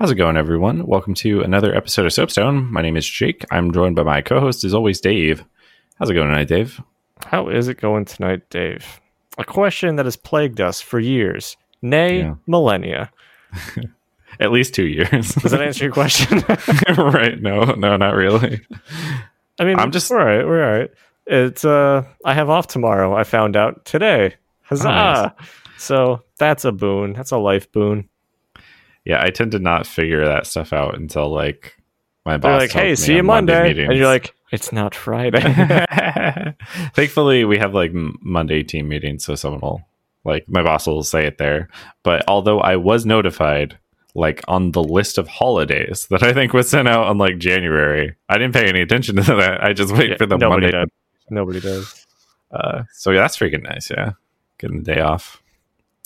How's it going, everyone? Welcome to another episode of Soapstone. My name is Jake. I'm joined by my co-host, as always, Dave. How's it going tonight, Dave? How is it going tonight, Dave? A question that has plagued us for years, nay, Yeah. millennia. At least two years. Does that answer your question? right? No, no, not really. I mean, I'm just- we're all right. We're all right. It's uh, I have off tomorrow. I found out today. Huzzah! nice. So that's a boon. That's a life boon. Yeah, I tend to not figure that stuff out until like my boss. They're like, "Hey, see you on Monday,", meetings. and you're like, "It's not Friday." Thankfully, we have like Monday team meetings, so someone will like my boss will say it there. But although I was notified, like on the list of holidays that I think was sent out on like January, I didn't pay any attention to that. I just wait Yeah, for the nobody Monday. does. Nobody does. Uh, so yeah, that's freaking nice. Yeah, getting the day off.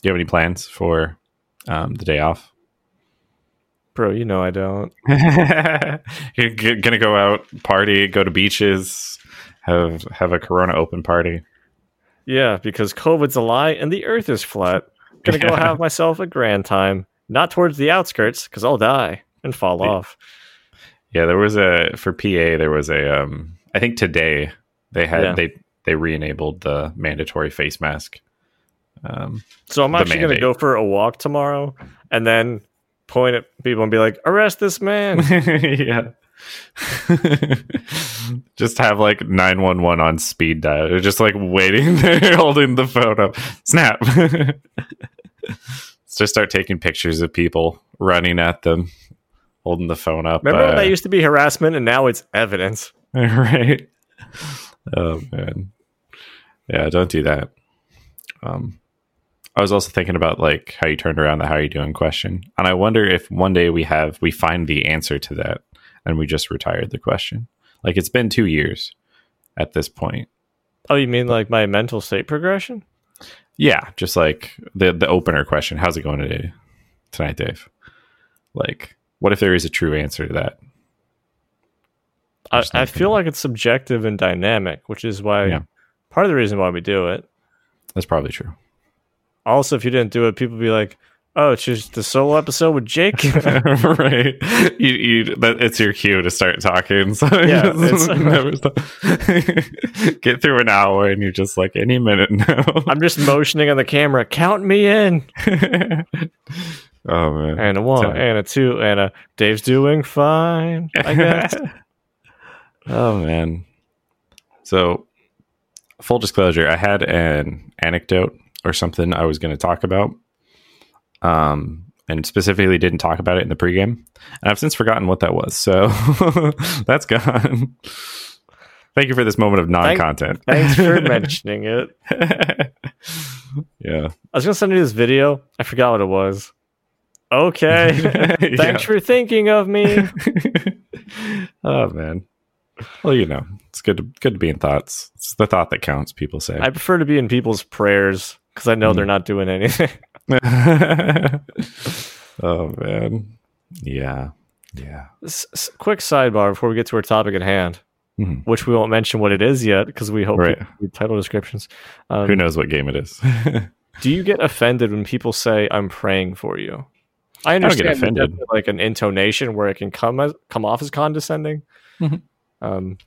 Do you have any plans for um, the day off? Bro, you know I don't. You're g- gonna go out, party, go to beaches, have have a Corona open party. Yeah, because COVID's a lie and the Earth is flat. Gonna go have myself a grand time. Not towards the outskirts, because I'll die and fall Yeah. off. Yeah, there was a for PA. There was a. Um, I think today they had Yeah. they they re-enabled the mandatory face mask. Um, So I'm actually gonna go for a walk tomorrow and then point at people and be like, arrest this man. yeah. just have like 911 on speed dial. They're just like waiting there holding the phone up. Snap. just start taking pictures of people running at them, holding the phone up. Remember when uh, that used to be harassment and now it's evidence? right? Oh man, yeah, don't do that. Um, I was also thinking about like how you turned around the "How you doing?" question, and I wonder if one day we have we find the answer to that, and we just retired the question. Like it's been two years at this point. Oh, you mean like my mental state progression? Yeah, just like the the opener question. How's it going today, tonight, Dave? Like, what if there is a true answer to that? I, I feel like it's subjective and dynamic, which is why Yeah. part of the reason why we do it. That's probably true. Also, if you didn't do it, people be like, "Oh, it's just the solo episode with Jake." right. You, you, that, it's your cue to start talking. So Yeah, never stop. Get through an hour and you're just like, any minute now. I'm just motioning on the camera. Count me in. oh, man. And a one, Sorry. and a two, and a Dave's doing fine. I guess. oh, man. So, full disclosure, I had an anecdote or something I was going to talk about. Um, and specifically didn't talk about it in the pregame. And I've since forgotten what that was. So that's gone. Thank you for this moment of non content. Thanks for mentioning it. yeah. I was gonna send you this video. I forgot what it was. Okay. Yeah. Thanks for thinking of me. oh man. Well, you know, it's good to good to be in thoughts. It's the thought that counts, people say. I prefer to be in people's prayers because I know Hmm. they're not doing anything. oh man. Yeah. Yeah. S- s- quick sidebar before we get to our topic at hand, Mhm. which we won't mention what it is yet because we hope Right. read title descriptions. Um, Who knows what game it is? Do you get offended when people say "I'm praying for you"? I don't get understand offended. like an intonation where it can come as come off as condescending. Mhm. Um,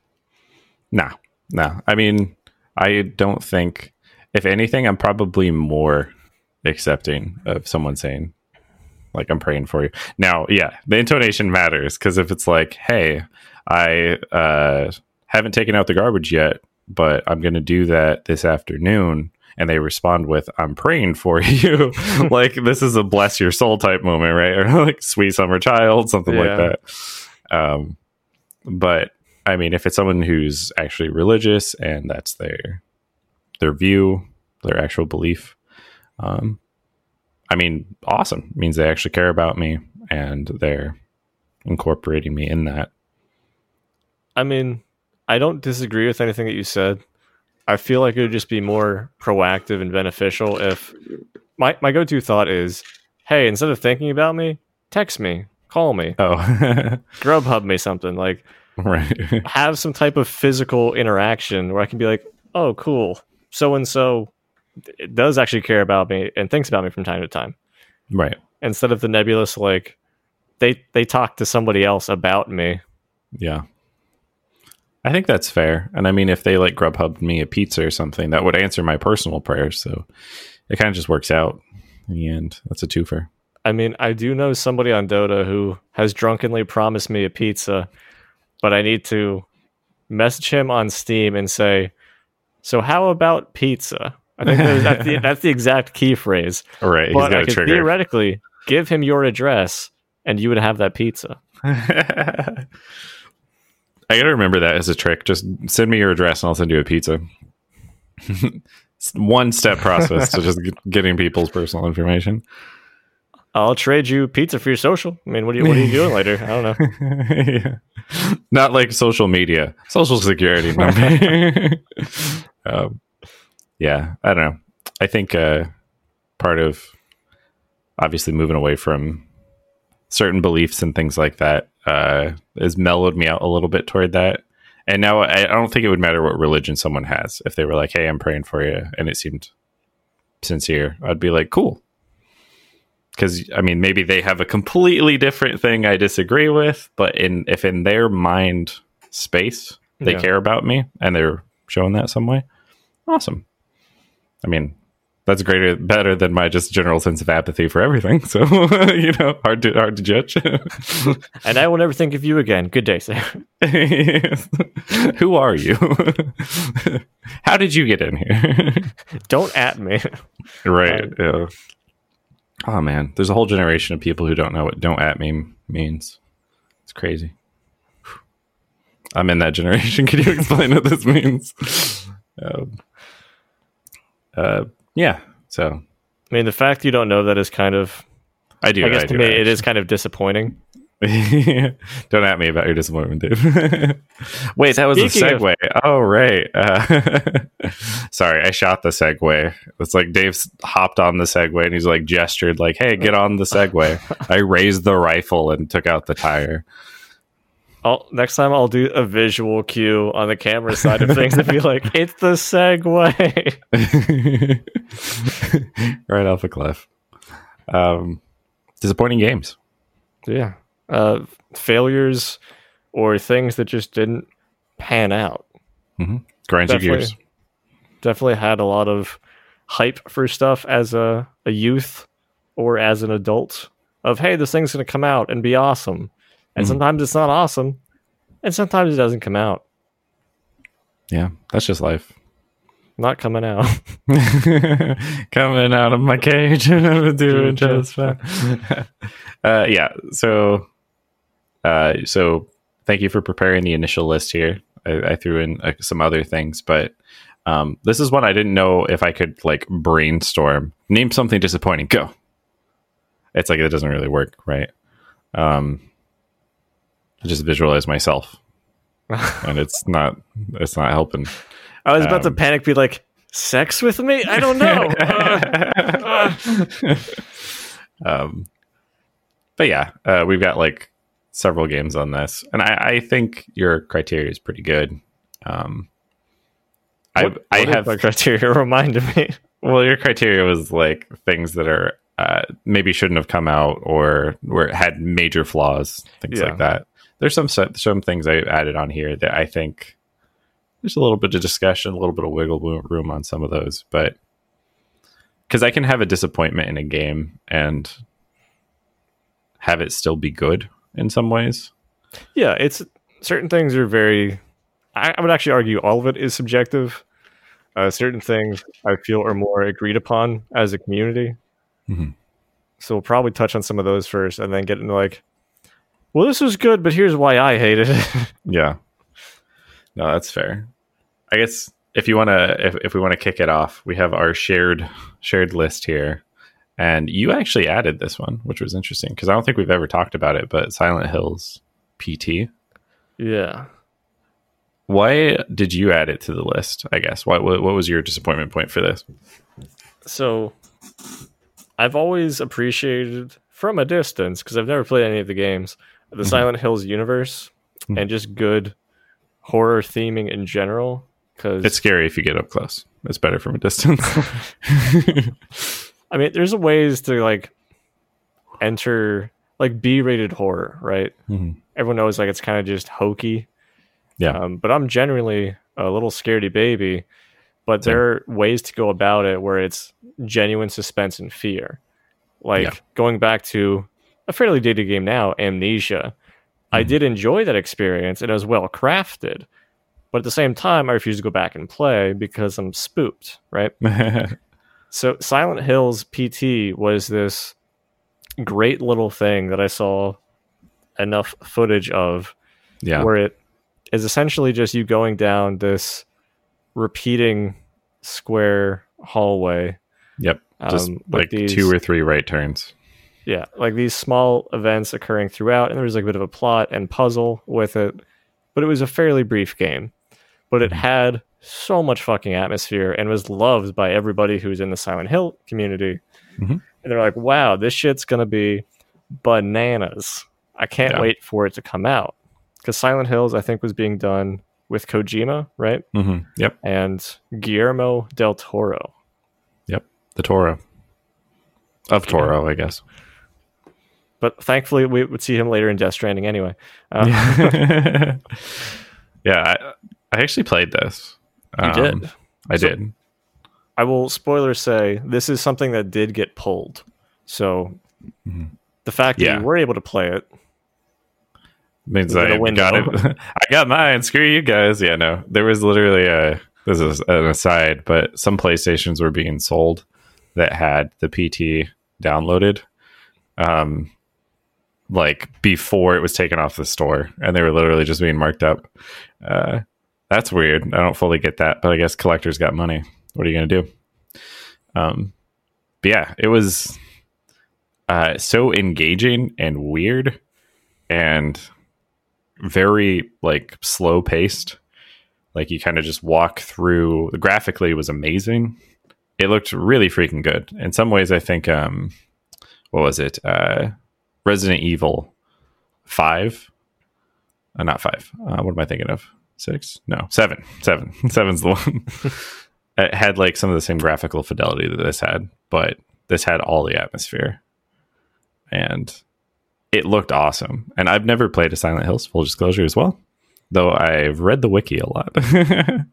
No, no. I mean, I don't think. If anything, I'm probably more accepting of someone saying, "Like I'm praying for you." Now, yeah, the intonation matters because if it's like, "Hey, I uh, haven't taken out the garbage yet, but I'm going to do that this afternoon," and they respond with, "I'm praying for you," like this is a bless your soul type moment, right? Or like sweet summer child, something Yeah. like that. Um, but I mean, if it's someone who's actually religious and that's their their view, their actual belief, um, I mean, awesome. It means they actually care about me and they're incorporating me in that. I mean, I don't disagree with anything that you said. I feel like it would just be more proactive and beneficial if my my go to thought is, hey, instead of thinking about me, text me, call me, Oh, Grubhub me something like right. have some type of physical interaction where I can be like, oh, cool, so and so does actually care about me and thinks about me from time to time, right. instead of the nebulous like, they they talk to somebody else about me. Yeah. I think that's fair. And I mean, if they like Grubhub me a pizza or something, that would answer my personal prayers. So it kind of just works out in the end. That's a twofer. I mean, I do know somebody on Dota who has drunkenly promised me a pizza, but I need to message him on Steam and say, "So how about pizza?" I think that's the, that's the exact key phrase. Right. But I could theoretically give him your address, and you would have that pizza. I gotta remember that as a trick. Just send me your address, and I'll send you a pizza. One step process to just getting people's personal information. I'll trade you pizza for your social. I mean, what are you what are you doing later? I don't know. yeah. Not like social media, social security number. um, yeah, I don't know. I think uh, part of obviously moving away from certain beliefs and things like that uh, has mellowed me out a little bit toward that. And now I, I don't think it would matter what religion someone has. If they were like, "Hey, I'm praying for you," and it seemed sincere, I'd be like, "Cool." Because I mean, maybe they have a completely different thing I disagree with, but in if in their mind space they Yeah. care about me and they're showing that some way, awesome. I mean, that's greater, better than my just general sense of apathy for everything. So you know, hard to hard to judge. And I will never think of you again. Good day, sir. Who are you? How did you get in here? Don't at me. right. Um, yeah. Oh man, there's a whole generation of people who don't know what "don't at me" means. It's crazy. I'm in that generation. Can you explain what this means? Um, uh, yeah. So I mean, the fact you don't know that is kind of, I do. I guess I to do, me, actually. it is kind of disappointing. Don't at me about your disappointment, Dave. Wait, that was Speaking a of- segue. oh, right. Uh, sorry, I shot the segue. It's like Dave's hopped on the segue and he's like gestured, like, "Hey, get on the segue." I raised the rifle and took out the tire. I'll, next time I'll do a visual cue on the camera side of things and be like, it's the segue. right off a cliff. Um, disappointing games. yeah. Uh, failures or things that just didn't pan out. Grinds your gears. Definitely had a lot of hype for stuff as a, a youth or as an adult of, hey, this thing's going to come out and be awesome. And Mhm. sometimes it's not awesome. And sometimes it doesn't come out. Yeah, that's just life. Not coming out. coming out of my cage and I'm Doing just fine. uh, yeah. So, uh, so thank you for preparing the initial list here. I, I threw in uh, some other things, but um, this is one I didn't know if I could like brainstorm. Name something disappointing. Go. It's like it doesn't really work, right? Um, I just visualize myself, and it's not. It's not helping. I was about to Um, panic, be like, sex with me? I don't know. Uh, um, but yeah, uh, we've got like several games on this, and I, I think your criteria is pretty good. Um, I what- I what is have criteria reminded me. well, your criteria was like things that are uh, maybe shouldn't have come out or where it had major flaws, things Yeah. like that. There's some some things I added on here that I think there's a little bit of discussion, a little bit of wiggle room on some of those, but because I can have a disappointment in a game and have it still be good in some ways. Yeah, it's certain things are very. I, I would actually argue all of it is subjective. Uh, certain things I feel are more agreed upon as a community. Mhm. So we'll probably touch on some of those first, and then get into like, well, this was good, but here's why I hated it. Yeah. No, that's fair. I guess if you want to if, if we want to kick it off, we have our shared shared list here. And you actually added this one, which was interesting because I don't think we've ever talked about it, but Silent Hills PT. yeah. Why did you add it to the list? I guess. What what, what was your disappointment point for this? So I've always appreciated from a distance because I've never played any of the games the Silent Hills universe Mhm. and just good horror theming in general. Because It's scary if you get up close. It's better from a distance. I mean, there's ways to like enter like B-rated horror, right? Mhm. Everyone knows like it's kind of just hokey. Yeah. Um, but I'm genuinely a little scaredy baby. But Same. there are ways to go about it where it's genuine suspense and fear. Like Yeah. going back to a fairly dated game now, Amnesia. I Mhm. did enjoy that experience and it was well crafted. But at the same time, I refuse to go back and play because I'm spooked, right? So Silent Hills PT was this great little thing that I saw enough footage of yeah. where it is essentially just you going down this repeating square hallway. Yep. Just um, like these- two or three right turns. Yeah, like these small events occurring throughout, and there was like a bit of a plot and puzzle with it, but it was a fairly brief game. But it Mhm. had so much fucking atmosphere and was loved by everybody who's in the Silent Hill community. Mhm. And they're like, wow, this shit's gonna be bananas. I can't Yeah. wait for it to come out. Because Silent Hills, I think, was being done with Kojima, right? hmm Yep. And Guillermo del Toro. Yep. The Toro. Of Yeah. Toro, I guess. But thankfully, we would see him later in Death Stranding anyway. Uh, yeah, yeah I, I actually played this. You Um, did. I So- did. I will spoiler say this is something that did get pulled. So Mhm. the fact that Yeah. you were able to play it, Means I got it. I got mine. Screw you guys. Yeah, no. There was literally a. This is an aside, but some PlayStations were being sold that had the PT downloaded, um, like before it was taken off the store, and they were literally just being marked up. Uh, that's weird. I don't fully get that, but I guess collectors got money. What are you gonna do? Um, but yeah, it was uh, so engaging and weird, and very like slow paced. Like you kind of just walk through. Graphically, was amazing. It looked really freaking good. In some ways, I think um, what was it? Uh, Resident Evil Five. Uh, not five. Uh, what am I thinking of? Six? No, seven. Seven. Seven's the one. it had like some of the same graphical fidelity that this had, but this had all the atmosphere, and it looked awesome. And I've never played a Silent Hills, full disclosure as well, though I've read the wiki a lot.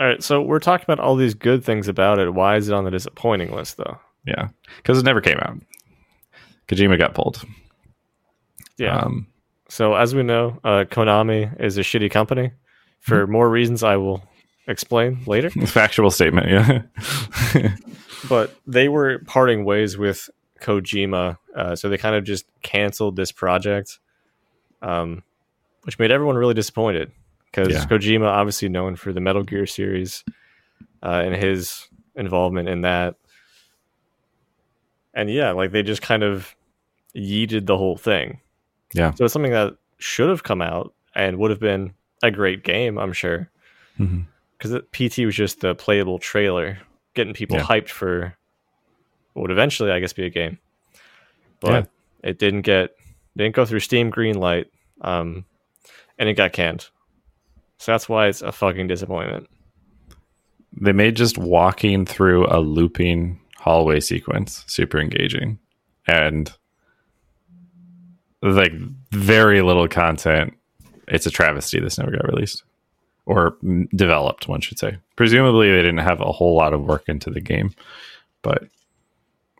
all right. So we're talking about all these good things about it. Why is it on the disappointing list, though? yeah, because it never came out. Kojima got pulled. Yeah. Um, so as we know, uh, Konami is a shitty company. For more reasons, I will explain later. factual statement. Yeah. but they were parting ways with Kojima, uh, so they kind of just canceled this project, um, which made everyone really disappointed because Yeah. Kojima, obviously known for the Metal Gear series uh, and his involvement in that, and yeah, like they just kind of yeeted the whole thing. Yeah. so it's something that should have come out and would have been a great game, I'm sure because PT was just the playable trailer, getting people Yeah. hyped for what would eventually, I guess, be a game. But Yeah. it didn't get didn't go through Steam Greenlight, um, and it got canned. So that's why it's a fucking disappointment. They made just walking through a looping hallway sequence super engaging, and like very little content. It's a travesty this never got released or developed, one should say. Presumably, they didn't have a whole lot of work into the game, but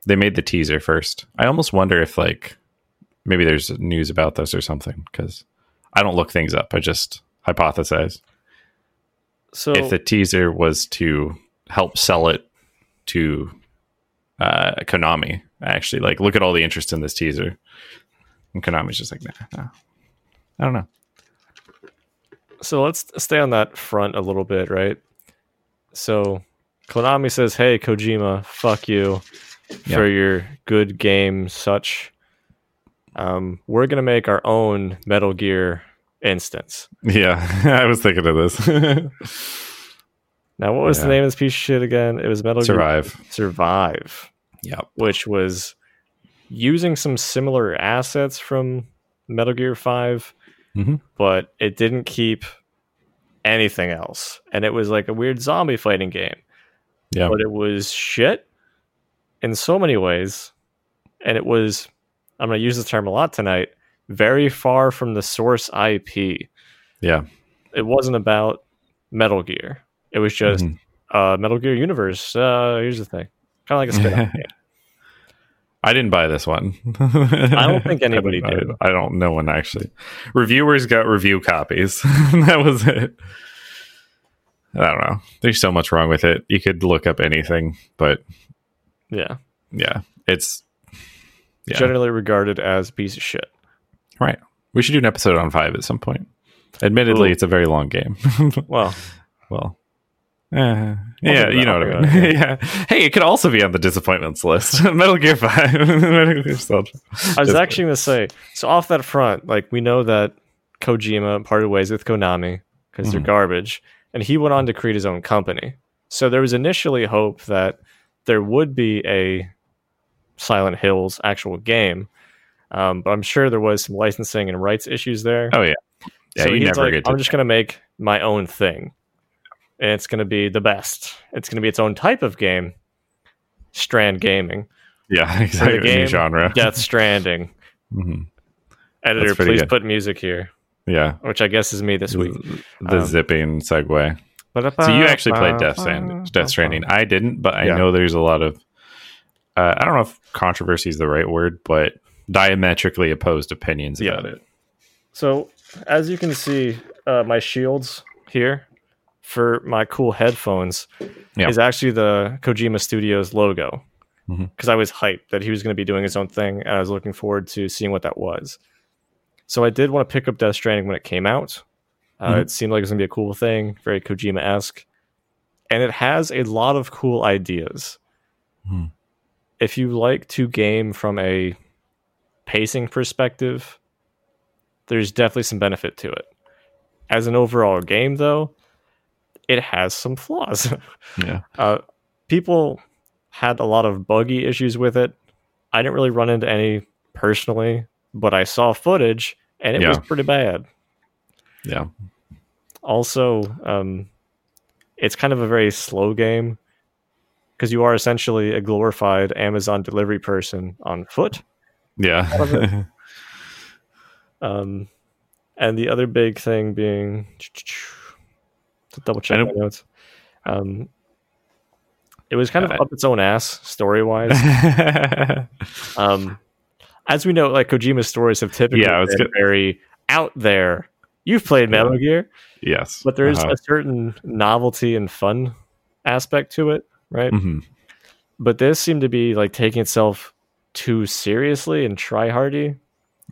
they made the teaser first. I almost wonder if like maybe there's news about this or something because I don't look things up. I just hypothesize So if the teaser was to help sell it to uh, Konami, actually, like look at all the interest in this teaser, and Konami's just like, nah, nah. I don't know. So let's stay on that front a little bit, right? So Konami says, "Hey Kojima, fuck you for your good game." Such, um, we're gonna make our own Metal Gear instance. Yeah, I was thinking of this. Now, what was the name of this piece of shit again? It was Metal Survive. Gear Survive, Yep. which was using some similar assets from Metal Gear 5, Mhm. but it didn't keep anything else. And it was like a weird zombie fighting game, Yeah. but it was shit in so many ways. And it was I'm going to use this term a lot tonight, very far from the source IP. Yeah. It wasn't about Metal Gear. It was just Mhm. uh, Metal Gear Universe. Uh, here's the thing, kind of like a spin-off game. I didn't buy this one. I don't think anybody didn't did. I don't know one actually. Reviewers got review copies. that was it. I don't know. There's so much wrong with it. You could look up anything, but Yeah, yeah, it's yeah. generally regarded as a piece of shit. right. We should do an episode on five at some point. Admittedly, Ooh. it's a very long game. Well, well, uh, yeah, you know what I mean. yeah. Hey, it could also be on the disappointments list. Metal Gear Five. Metal Gear Solid. I was actually going to say, so off that front, like we know that Kojima parted ways with Konami because they're Mhm. garbage, and he went on to create his own company. So there was initially hope that there would be a Silent Hills actual game, um, but I'm sure there was some licensing and rights issues there. Oh yeah, yeah. so you he's never like, get to I'm just going to make my own thing, and it's going to be the best. It's going to be its own type of game. Strand Gaming, Yeah, exactly. game, New genre. Death Stranding. Mhm. Editor, please good. put music here, Yeah. which I guess is me this week. The Um, zipping segue. So you actually played Death Stranding. Death Stranding. I didn't, but I Yeah. know there's a lot of. Uh, I don't know if controversy is the right word, but diametrically opposed opinions Yeah. about it. So, as you can see, uh, my shields here for my cool headphones Yeah. is actually the Kojima Studios logo. Because I was hyped that he was going to be doing his own thing, and I was looking forward to seeing what that was. So, I did want to pick up Death Stranding when it came out. Uh, Mhm. It seemed like it was going to be a cool thing, very Kojima esque. And it has a lot of cool ideas. Mhm. If you like to game from a pacing perspective, there's definitely some benefit to it. As an overall game, though, it has some flaws. Yeah. uh, people had a lot of buggy issues with it. I didn't really run into any personally, but I saw footage and it was pretty bad. Yeah. Also, um, it's kind of a very slow game because you are essentially a glorified Amazon delivery person on foot. Yeah. Um, and the other big thing being to double check my notes. Um, it was kind of up its own ass story wise. um, as we know, like Kojima's stories have typically Yeah, been very out there. You've played Metal Gear, yes. but there's Uh-huh. a certain novelty and fun aspect to it, right? Mhm. But this seemed to be like taking itself too seriously and try hardy.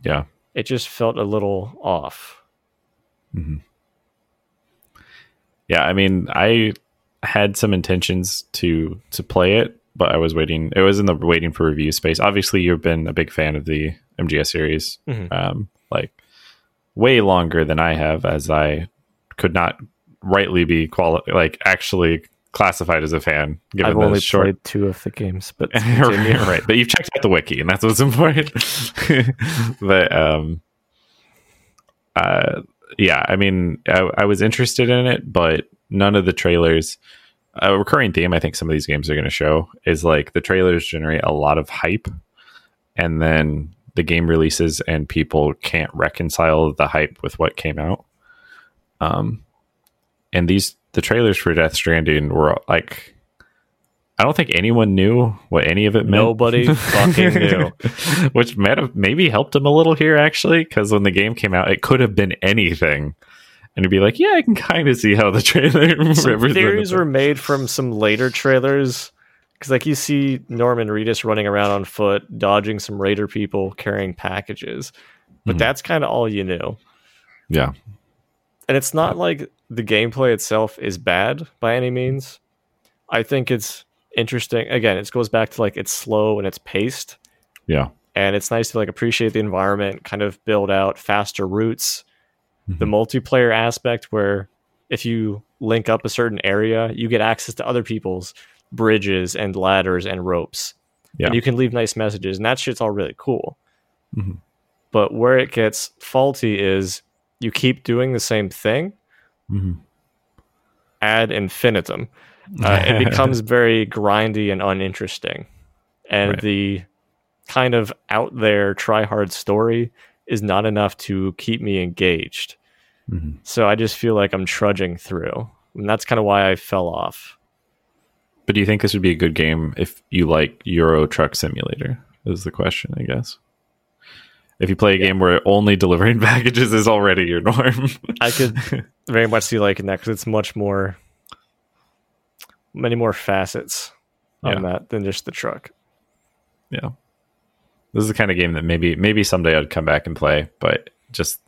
Yeah. It just felt a little off. Mhm. Yeah, I mean, I had some intentions to to play it, but I was waiting. It was in the waiting for review space. Obviously, you've been a big fan of the MGS series, Mhm. um, like way longer than I have, as I could not rightly be quali- like actually classified as a fan. Given I've only short played two of the games, but right, but you've checked out the wiki, and that's what's important. but um, uh, yeah, I mean, I, I was interested in it, but none of the trailers. A recurring theme I think some of these games are going to show is like the trailers generate a lot of hype, and then the game releases and people can't reconcile the hype with what came out. Um, and these the trailers for Death Stranding were like I don't think anyone knew what any of it meant. Nobody fucking knew. Which might have maybe helped him a little here, actually, because when the game came out, it could have been anything. And he'd be like, yeah, I can kind of see how the trailer Some theories it." were made from some later trailers because, like, you see Norman Reedus running around on foot, dodging some raider people carrying packages, but Mhm. that's kind of all you knew. Yeah. And it's not like the gameplay itself is bad by any means. I think it's interesting. Again, it goes back to like it's slow and it's paced, Yeah. and it's nice to like appreciate the environment, kind of build out faster routes. The Mhm. multiplayer aspect where if you link up a certain area, you get access to other people's bridges and ladders and ropes. Yeah. And you can leave nice messages, and that shit's all really cool. Mhm. But where it gets faulty is you keep doing the same thing Mhm. ad infinitum. Uh, it becomes very grindy and uninteresting. And Right. the kind of out there try hard story is not enough to keep me engaged. Mhm. So I just feel like I'm trudging through. And that's kind of why I fell off. But do you think this would be a good game if you like Euro Truck Simulator? Is the question, I guess. If you play a game where only delivering packages is already your norm, I could very much see liking that because it's much more, many more facets on Yeah. that than just the truck. yeah, this is the kind of game that maybe maybe someday I'd come back and play, but just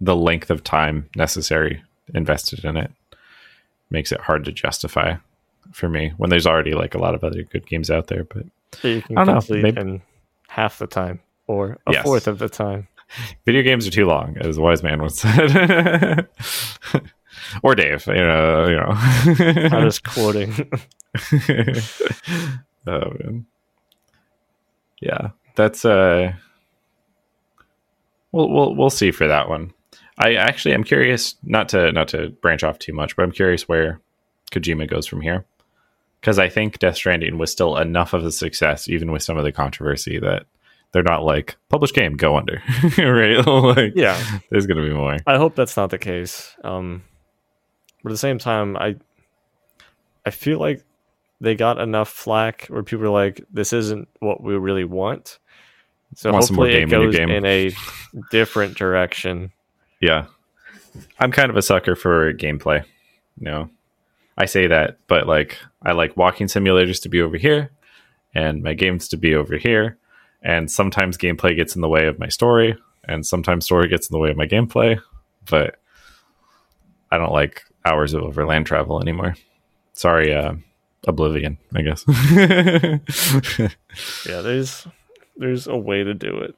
the length of time necessary invested in it makes it hard to justify for me when there's already like a lot of other good games out there. But that you can I don't know, maybe- in half the time or a Yes. fourth of the time. video games are too long, as a wise man once said. or Dave, you know, you know. I'm just quoting. oh man. Yeah, that's uh we'll we'll we'll see for that one. I actually I'm curious not to not to branch off too much, but I'm curious where Kojima goes from here. Because I think Death Stranding was still enough of a success, even with some of the controversy, that they're not like published game go under, right? like, yeah, there's gonna be more. I hope that's not the case. Um, but at the same time, I I feel like they got enough flack where people are like, "This isn't what we really want." So Want hopefully it game in goes in a different direction. Yeah. I'm kind of a sucker for gameplay. You know, I say that, but like, I like walking simulators to be over here and my games to be over here. And sometimes gameplay gets in the way of my story, and sometimes story gets in the way of my gameplay. But I don't like hours of overland travel anymore. Sorry, uh, Oblivion, I guess. Yeah, there's there's a way to do it.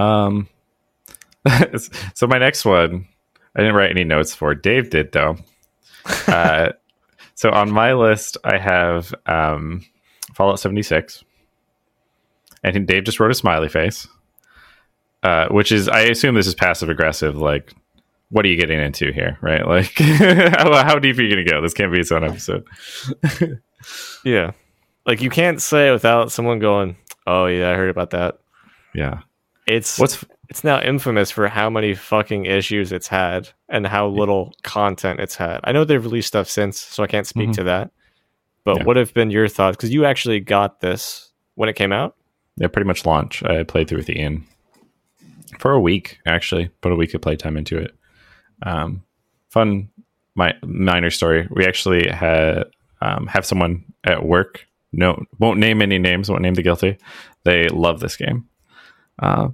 Um, so my next one, I didn't write any notes for. Dave did though. Uh, so on my list, I have um, Fallout 76, and Dave just wrote a smiley face, uh, which is I assume this is passive aggressive. Like, what are you getting into here, right? Like, how, how deep are you going to go? This can't be its own episode. Yeah, like you can't say without someone going, "Oh yeah, I heard about that." Yeah. It's What's it's now infamous for how many fucking issues it's had and how little content it's had. I know they've released stuff since, so I can't speak Mhm. to that. But Yeah. what have been your thoughts? Because you actually got this when it came out. yeah, pretty much launch. I played through with Ian for a week, actually, put a week of playtime into it. Um, fun, my minor story. We actually had um, have someone at work. No, won't name any names. Won't name the guilty. They love this game, uh,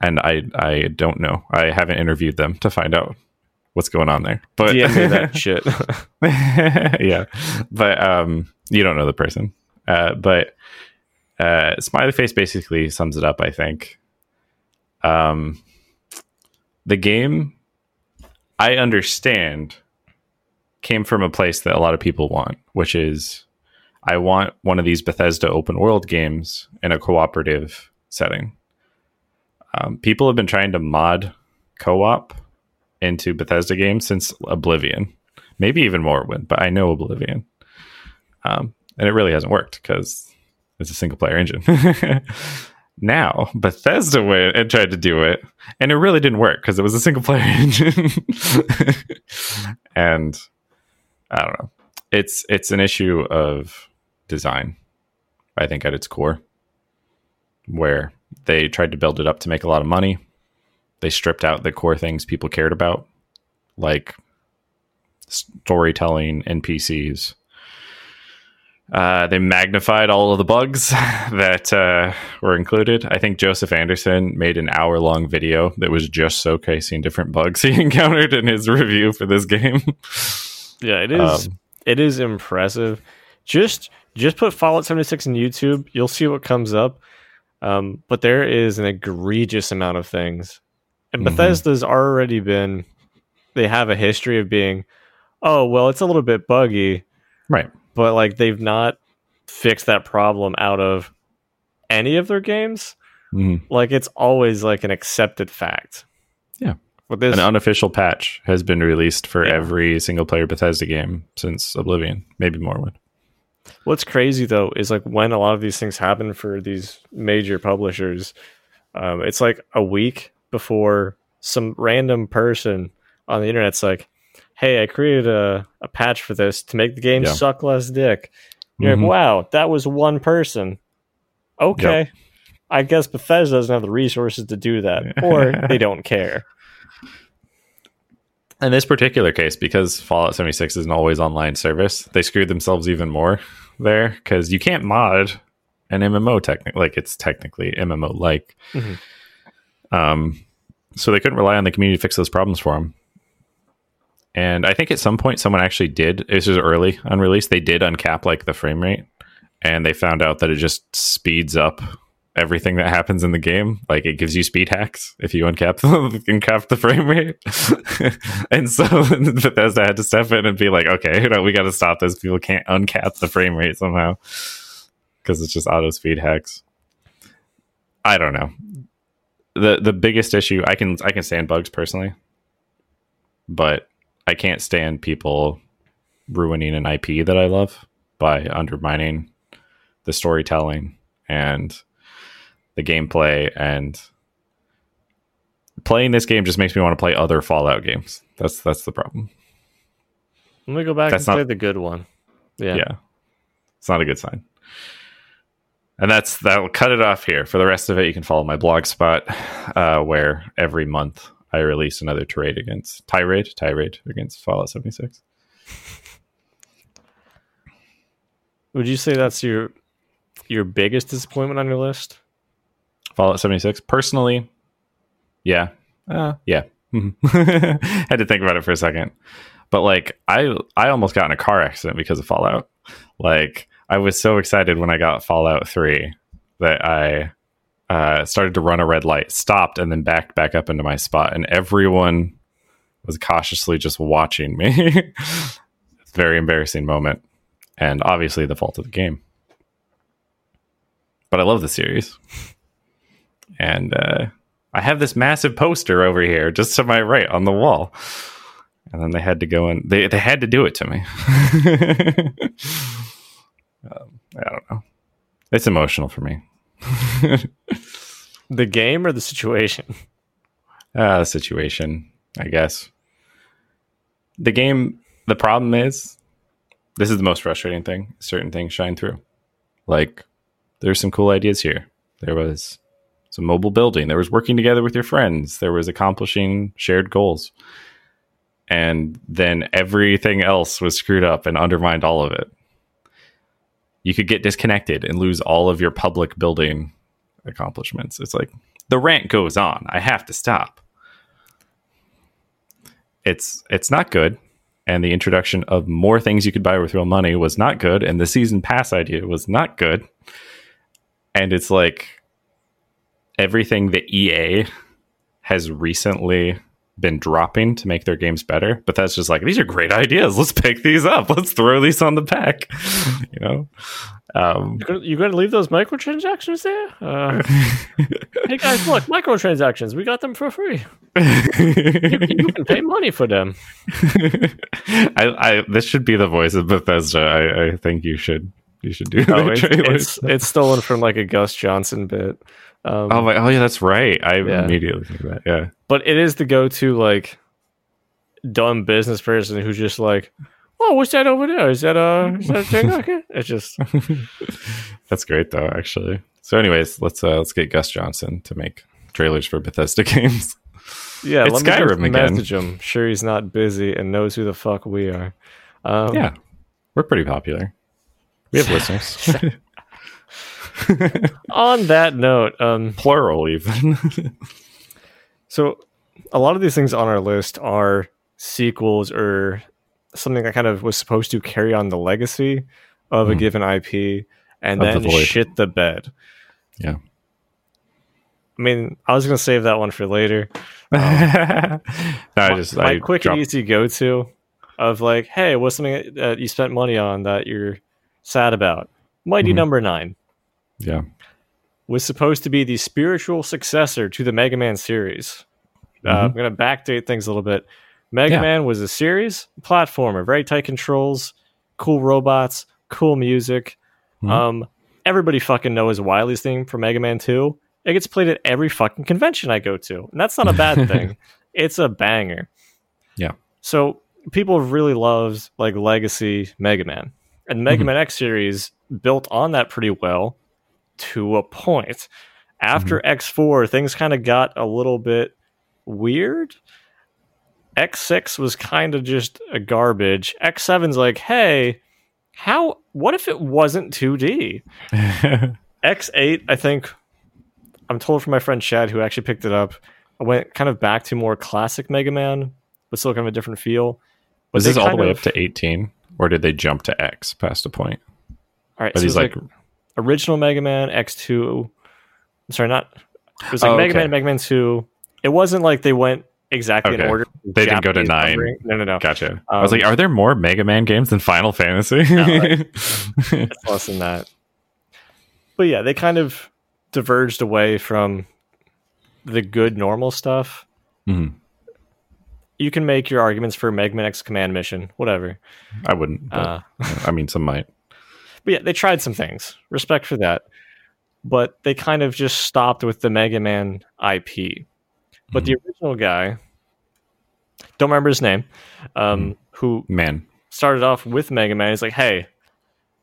and I I don't know. I haven't interviewed them to find out what's going on there. But yeah, that shit. yeah, but um, you don't know the person. Uh, but uh, smiley face basically sums it up. I think. Um, the game, I understand, came from a place that a lot of people want, which is, I want one of these Bethesda open world games in a cooperative setting. Um, people have been trying to mod co-op into Bethesda games since Oblivion, maybe even Morrowind, but I know Oblivion, um, and it really hasn't worked because it's a single player engine. now Bethesda went and tried to do it, and it really didn't work because it was a single player engine. and I don't know. It's it's an issue of design, I think, at its core, where they tried to build it up to make a lot of money. They stripped out the core things people cared about, like storytelling, NPCs. Uh, they magnified all of the bugs that uh, were included. I think Joseph Anderson made an hour long video that was just showcasing different bugs he encountered in his review for this game. yeah, it is. Um, it is impressive. Just just put Fallout 76 in YouTube. You'll see what comes up. Um, but there is an egregious amount of things. And Mhm. Bethesda's already been they have a history of being, oh well, it's a little bit buggy, right. But like they've not fixed that problem out of any of their games. Mhm. Like it's always like an accepted fact. Yeah. With this An unofficial patch has been released for Yeah. every single player Bethesda game since Oblivion, maybe Morrowind. What's crazy though is like when a lot of these things happen for these major publishers, um, it's like a week before some random person on the internet's like, "Hey, I created a, a patch for this to make the game Yeah. suck less dick." You're Mhm. like, "Wow, that was one person." Okay, I guess Bethesda doesn't have the resources to do that, or they don't care. In this particular case, because Fallout 76 is an always online service, they screwed themselves even more there because you can't mod an MMO technically. Like it's technically MMO like. Mhm. Um, so they couldn't rely on the community to fix those problems for them. And I think at some point someone actually did. This was early on release. They did uncap like the frame rate, and they found out that it just speeds up everything that happens in the game. Like it gives you speed hacks if you uncap the, uncap the frame rate. and so Bethesda had to step in and be like, okay, we got to stop this. People can't uncap the frame rate somehow because it's just auto speed hacks. I don't know. the The biggest issue I can I can stand bugs personally, but I can't stand people ruining an IP that I love by undermining the storytelling and the gameplay and playing this game just makes me want to play other Fallout games. That's that's the problem. Let me go back That's and not- play the good one. Yeah. Yeah. It's not a good sign. And that's that'll cut it off here. For the rest of it, you can follow my blog spot, uh, where every month I release another tirade against tirade, tirade against Fallout 76. Would you say that's your your biggest disappointment on your list? Fallout 76. Personally, yeah. Uh, yeah. Had to think about it for a second. But like I I almost got in a car accident because of Fallout. Like I was so excited when I got Fallout 3 that I uh, started to run a red light, stopped, and then backed back up into my spot, and everyone was cautiously just watching me. very embarrassing moment, and obviously the fault of the game. But I love the series, and uh, I have this massive poster over here, just to my right on the wall. And then they had to go and they they had to do it to me. um, I don't know. It's emotional for me. The game or the situation? uh, situation, I guess. The game, the problem is, this is the most frustrating thing. Certain things shine through. Like, there's some cool ideas here. There was some mobile building. There was working together with your friends. There was accomplishing shared goals. And then everything else was screwed up and undermined all of it. You could get disconnected and lose all of your public building accomplishments. It's like the rant goes on. I have to stop. It's it's not good. And the introduction of more things you could buy with real money was not good. And the season pass idea was not good. And it's like everything that EA has recently been dropping to make their games better. But that's just like these are great ideas. Let's pick these up. Let's throw these on the pack. you know? Um You're gonna, leave those microtransactions there? Uh, hey guys, look, microtransactions. We got them for free. You, you can pay money for them. I, I this should be the voice of Bethesda. I, I think you should you should do Oh, it's, it's it's stolen from like a Gus Johnson bit. Um, oh my oh yeah, that's right. I Yeah. immediately think that. Yeah. But it is the go-to like dumb business person who's just like, "Oh, what's that over there? Is that a is that a thing?" Okay, it's just That's great though, actually. So anyways, let's uh let's get Gus Johnson to make trailers for Bethesda games. yeah. It's let me Skyrim again. Message him. Sure, he's not busy and knows who the fuck we are. Um, yeah. We're pretty popular. We have listeners. On that note, um, Plural even. So a lot of these things on our list are sequels or something that kind of was supposed to carry on the legacy of a Mhm. given IP and Of then void. shit the bed. Yeah. I mean, I was gonna save that one for later. no, I just my I quick dropped- and easy go to of like, hey, what's something that you spent money on that you're sad about? Mighty Mhm. Number Nine Yeah. Was supposed to be the spiritual successor to the Mega Man series. Uh, Mhm. I'm going to backdate things a little bit. Mega Yeah. Man was a series platformer, very tight controls, cool robots, cool music. Mhm. Um, everybody fucking knows Wily's theme from Mega Man 2. It gets played at every fucking convention I go to. And that's not a bad thing. It's a banger. Yeah. So people really loved like legacy Mega Man. And Mega Mhm. Man X series built on that pretty well to a point. After mm-hmm. X4, things kind of got a little bit weird. X6 was kind of just a garbage. X7's like, hey, how what if it wasn't 2D? X8, I think I'm told from my friend Chad who actually picked it up, I went kind of back to more classic Mega Man, but still kind of a different feel. But Was this all the way of- up to 18? Or did they jump to X past a point? All right, Are so was like, like, original Mega Man X2. I'm sorry, not. It was like Oh, Mega okay. Man, Mega Man 2. It wasn't like they went exactly in order. They didn't go to nine. numbering. No, no, no. gotcha. I was Um, like, are there more Mega Man games than Final Fantasy? It's less than that. But yeah, they kind of diverged away from the good normal stuff. Mhm. You can make your arguments for Mega Man X Command Mission, whatever. I wouldn't. Uh, I mean, some might. But yeah, they tried some things. Respect for that. But they kind of just stopped with the Mega Man IP. But the original guy, don't remember his name, um, who Man. started off with Mega Man, he's like, hey,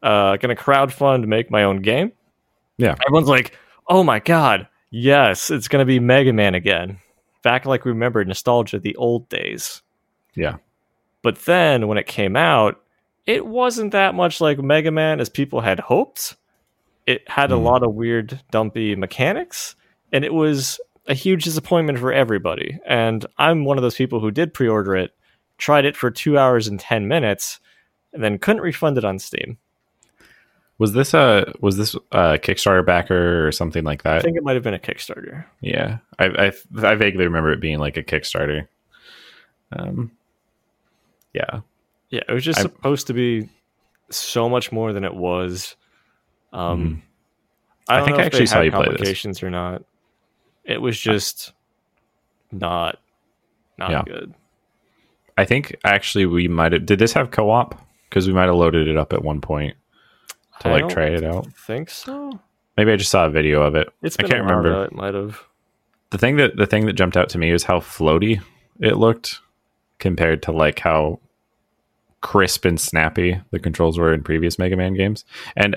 uh, gonna crowdfund make my own game. Yeah. Everyone's like, oh my god, yes, it's gonna be Mega Man again. Back like we remember nostalgia, the old days. Yeah. But then when it came out, it wasn't that much like Mega Man as people had hoped. It had a Hmm. lot of weird, dumpy mechanics, and it was a huge disappointment for everybody. And I'm one of those people who did pre order it, tried it for two hours and 10 minutes, and then couldn't refund it on Steam. Was this a was this a Kickstarter backer or something like that? I think it might have been a Kickstarter. yeah, I, I I vaguely remember it being like a Kickstarter. Um, yeah, Yeah, it was just I- supposed to be so much more than it was. Um, Mhm. I, I think I actually saw had you play this. or not. It was just not not Yeah. good. I think actually we might have. Did this have co op? Because we might have loaded it up at one point to I like try it out. Think so? Maybe I just saw a video of it. It's I can't while, remember. It might have. the thing that the thing that jumped out to me was how floaty it looked compared to like how crisp and snappy the controls were in previous Mega Man games. And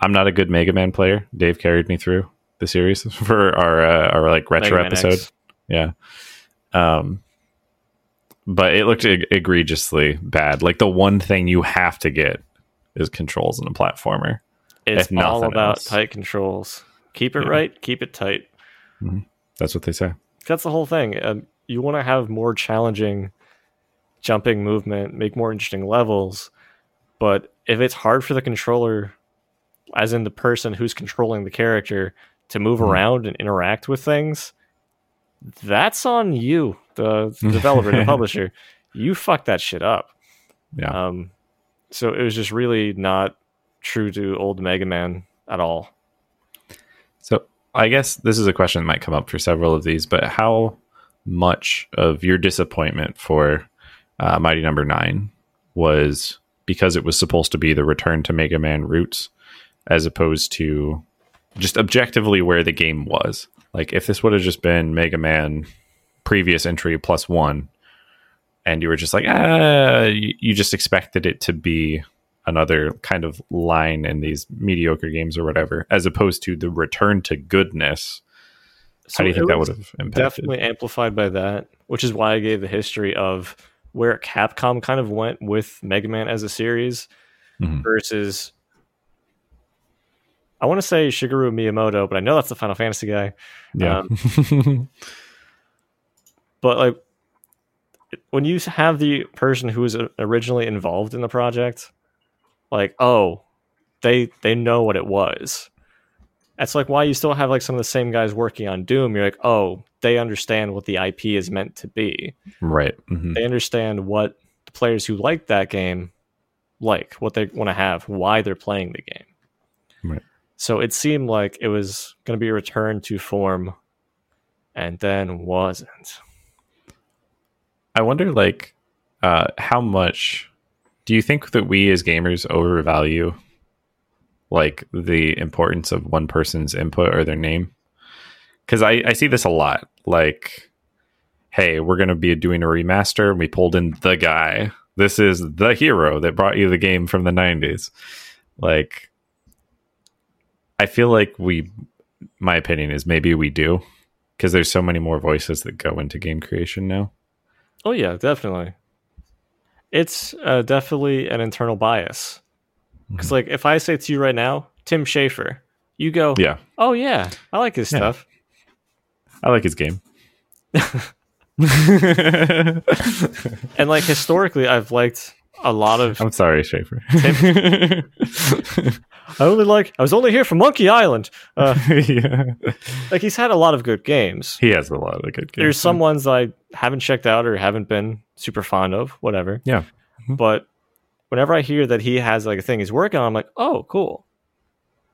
I'm not a good Mega Man player. Dave carried me through the series for our uh, our like retro episode. X. Yeah. Um but it looked eg- egregiously bad. Like the one thing you have to get is controls in a platformer. It's all about else. tight controls. Keep it Yeah. right. Keep it tight. That's what they say. That's the whole thing. Um, you want to have more challenging jumping movement, make more interesting levels. But if it's hard for the controller, as in the person who's controlling the character, to move Mhm. around and interact with things, that's on you, the, the developer, the publisher. You fucked that shit up. Yeah. Um, so it was just really not true to old Mega Man at all. So I guess this is a question that might come up for several of these, but how much of your disappointment for uh, Mighty Number Nine was because it was supposed to be the return to Mega Man roots, as opposed to just objectively where the game was? Like if this would have just been Mega Man previous entry plus one, and you were just like, ah, you, you just expected it to be another kind of line in these mediocre games or whatever, as opposed to the return to goodness. So How do you think that would have impacted? definitely amplified by that, which is why I gave the history of where Capcom kind of went with Mega Man as a series Mhm. versus I want to say Shigeru Miyamoto, but I know that's the Final Fantasy guy. Yeah. Um, But like when you have the person who was originally involved in the project, like oh, they they know what it was. That's like why you still have like some of the same guys working on Doom. You're like, oh, they understand what the IP is meant to be. right. Mhm. They understand what the players who like that game like, what they want to have, why they're playing the game. Right. So it seemed like it was going to be a return to form, and then wasn't. I wonder, like, uh, how much do you think that we as gamers overvalue like the importance of one person's input or their name? Because I, I see this a lot. Like, hey, we're going to be doing a remaster, and we pulled in the guy. This is the hero that brought you the game from the 90s. Like, I feel like we, my opinion is maybe we do because there's so many more voices that go into game creation now. Oh yeah, definitely. It's uh, definitely an internal bias. Because like if I say to you right now, Tim Schafer, you go, Yeah, oh yeah, I like his Yeah. stuff. I like his game. And like historically, I've liked a lot of. I'm sorry, Schafer. I only like. I was only here for Monkey Island. Uh, yeah. like he's had a lot of good games. He has a lot of good games. There's some ones I haven't checked out or haven't been super fond of. Whatever. Yeah. Mhm. But whenever I hear that he has like a thing he's working on, I'm like, oh, cool,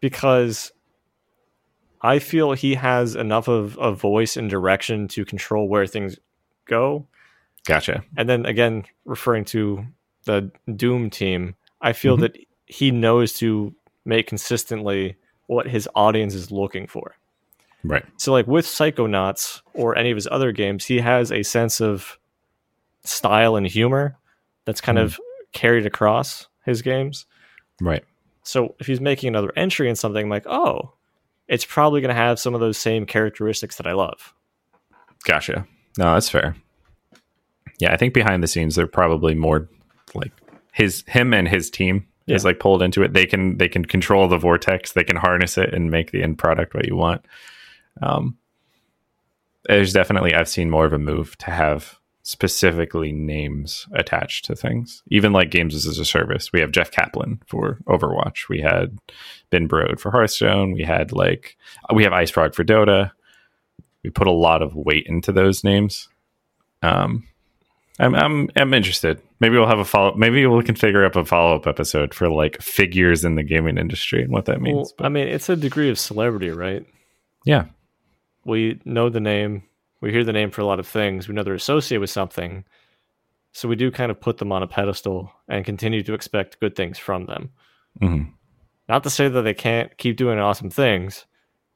because I feel he has enough of a voice and direction to control where things go. Gotcha. And then again, referring to the Doom team, I feel Mhm. that he knows to make consistently what his audience is looking for. Right. So, like with Psychonauts or any of his other games, he has a sense of style and humor that's kind Mhm. of carried across his games. Right. So, if he's making another entry in something, I'm like, oh, it's probably going to have some of those same characteristics that I love. Gotcha. No, that's fair. Yeah, I think behind the scenes they're probably more like his him and his team is like pulled into it. They can they can control the vortex, they can harness it and make the end product what you want. Um there's definitely I've seen more of a move to have specifically names attached to things. Even like games as a service. We have Jeff Kaplan for Overwatch. We had Ben Brode for Hearthstone. We had like we have IceFrog for Dota. We put a lot of weight into those names. Um I'm I'm I'm interested. Maybe we'll have a follow. Maybe we can figure up a follow up episode for like figures in the gaming industry and what that means. Well, But I mean, it's a degree of celebrity, right? yeah, we know the name we hear the name for a lot of things. We know they're associated with something. So we do kind of put them on a pedestal and continue to expect good things from them. Hmm not to say that they can't keep doing awesome things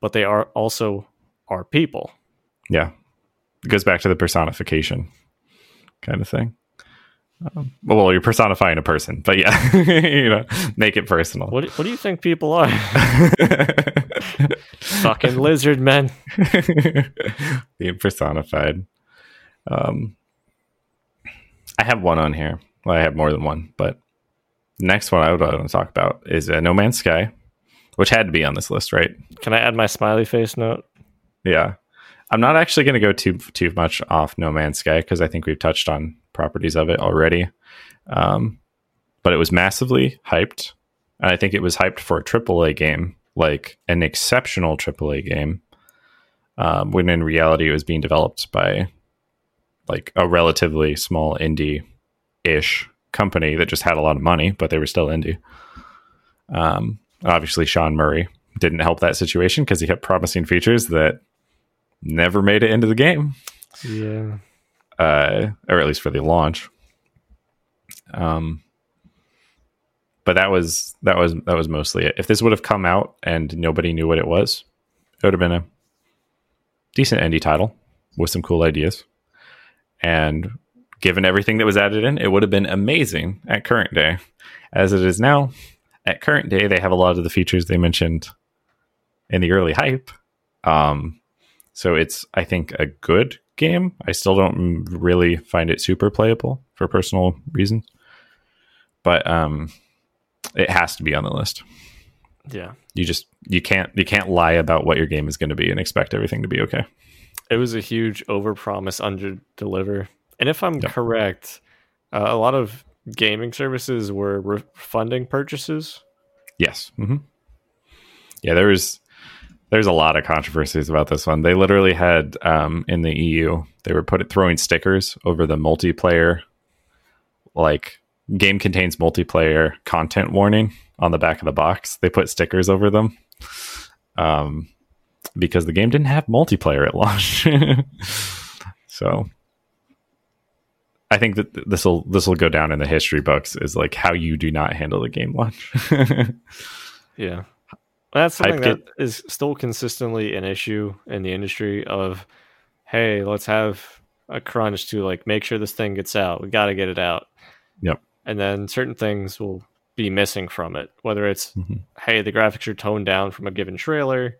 but they are also our people. Yeah, it goes back to the personification kind of thing. Um, well, you're personifying a person, but yeah, you know, make it personal. what, what do you think people are fucking lizard men being personified. Um, I have one on here. Well, I have more than one, but next one I would want to talk about is uh, No Man's Sky, which had to be on this list, right? can i add my smiley face note Yeah. I'm not actually going to go too too much off No Man's Sky because I think we've touched on properties of it already. Um, but it was massively hyped, and I think it was hyped for a AAA game, like an exceptional AAA game. Um, when in reality, it was being developed by like a relatively small indie ish company that just had a lot of money, but they were still indie. Um, obviously, Sean Murray didn't help that situation because he kept promising features that never made it into the game, yeah uh, or at least for the launch. Um, but that was that was that was mostly it. If this would have come out and nobody knew what it was, it would have been a decent indie title with some cool ideas. And given everything that was added in, it would have been amazing at current day. As it is now, at current day, they have a lot of the features they mentioned in the early hype. Um, so it's, I think, a good game. I still don't really find it super playable for personal reasons, but um, it has to be on the list. yeah You just you can't you can't lie about what your game is going to be and expect everything to be okay. it was a huge overpromise under deliver and if i'm correct uh, a lot of gaming services were refunding purchases Yes. Mm-hmm. Yeah, there was there's a lot of controversies about this one. They literally had um, in the EU they were put throwing stickers over the multiplayer, like game contains multiplayer content warning on the back of the box. They put stickers over them, um, because the game didn't have multiplayer at launch. so I think that this will this will go down in the history books is like how you do not handle the game launch. Yeah. That's something Hype that is still consistently an issue in the industry of hey, let's have a crunch to like make sure this thing gets out. We got to get it out. Yep. And then certain things will be missing from it, whether it's Mhm. hey, the graphics are toned down from a given trailer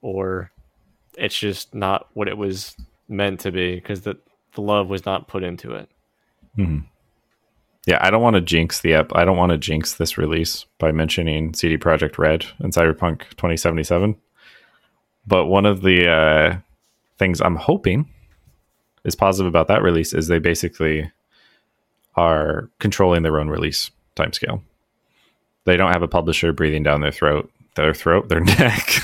or it's just not what it was meant to be because the the love was not put into it. Mhm. Yeah, I don't want to jinx the app. I don't want to jinx this release by mentioning CD Projekt Red and Cyberpunk 2077. But one of the uh, things I'm hoping is positive about that release is they basically are controlling their own release timescale. They don't have a publisher breathing down their throat, their throat, their neck.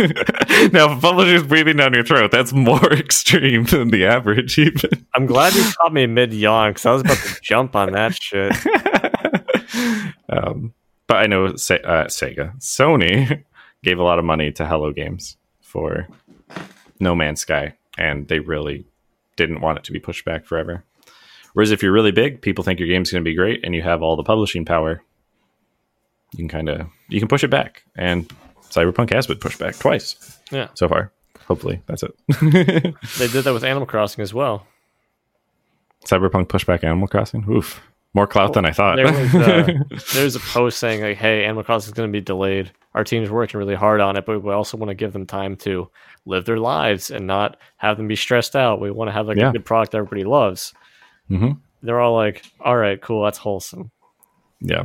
now, if a publisher's breathing down your throat, that's more extreme than the average, even. I'm glad you caught me mid yawn because I was about to jump on that shit. um, but I know Se- uh, Sega, Sony gave a lot of money to Hello Games for No Man's Sky, and they really didn't want it to be pushed back forever. Whereas if you're really big, people think your game's going to be great, and you have all the publishing power. You can kind of you can push it back, and Cyberpunk has been pushed back twice Yeah. so far. Hopefully, that's it. They did that with Animal Crossing as well. Cyberpunk pushed back Animal Crossing. Oof, more clout than I thought. There was uh, there's a post saying like, "Hey, Animal Crossing is going to be delayed. Our team's working really hard on it, but we also want to give them time to live their lives and not have them be stressed out. We want to have like Yeah. a good product everybody loves." Mhm. They're all like, "All right, cool, that's wholesome." Yeah.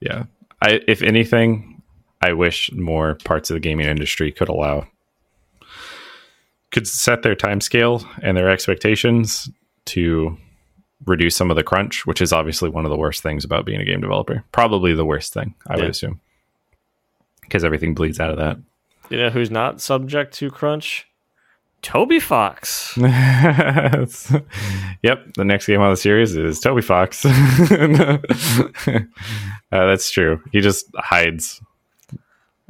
Yeah. I if anything, I wish more parts of the gaming industry could allow could set their time scale and their expectations to reduce some of the crunch, which is obviously one of the worst things about being a game developer. Probably the worst thing, I Yeah. would assume. Because everything bleeds out of that. You know who's not subject to crunch? Toby Fox. yep, the next game on the series is Toby Fox. uh, that's true. He just hides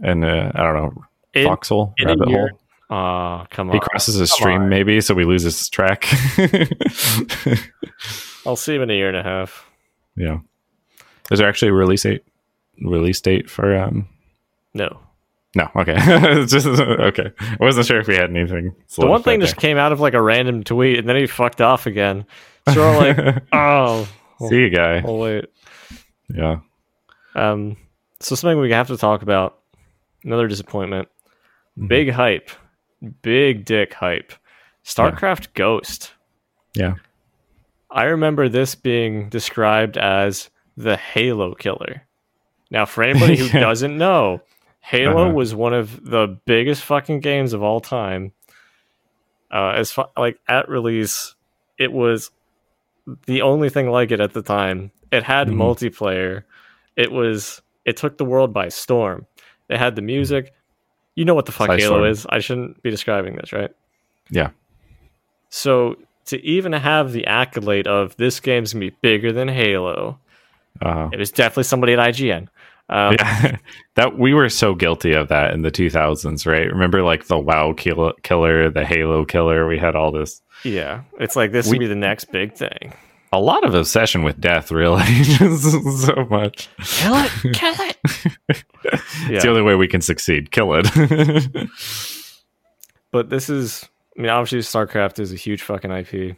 and uh, I don't know, In- foxhole, in rabbit hole. Come on. He crosses a stream, on. maybe, so we lose his track. I'll see him in a year and a half. yeah. Is there actually a release date? Release date for um? No. No, okay, just okay. I wasn't sure if we had anything. The one thing just came out of like a random tweet and then he fucked off again. So we're like, oh, see you, guy. oh wait. Yeah. Um, so something we have to talk about. Another disappointment. Mhm. Big hype. Big dick hype. StarCraft Ghost. Yeah. I remember this being described as the Halo killer. Now, for anybody who Yeah. doesn't know, Halo Uh-huh. was one of the biggest fucking games of all time. Uh, as like at release, it was the only thing like it at the time. It had Mhm. multiplayer. It was it took the world by storm. It had the music. You know what the fuck Sly Halo Storm. is. I shouldn't be describing this, right? Yeah. So to even have the accolade of this game's gonna be bigger than Halo, Uh, it was definitely somebody at IGN. Um, yeah, that we were so guilty of that in the 2000s, right? Remember, like the WoW kill- killer, the Halo killer. We had all this, yeah, it's like this We- will be the next big thing. a lot of obsession with death, really, so much. Kill it, kill it. It's yeah, the only way we can succeed. Kill it. but this is. I mean, obviously, StarCraft is a huge fucking IP. yeah,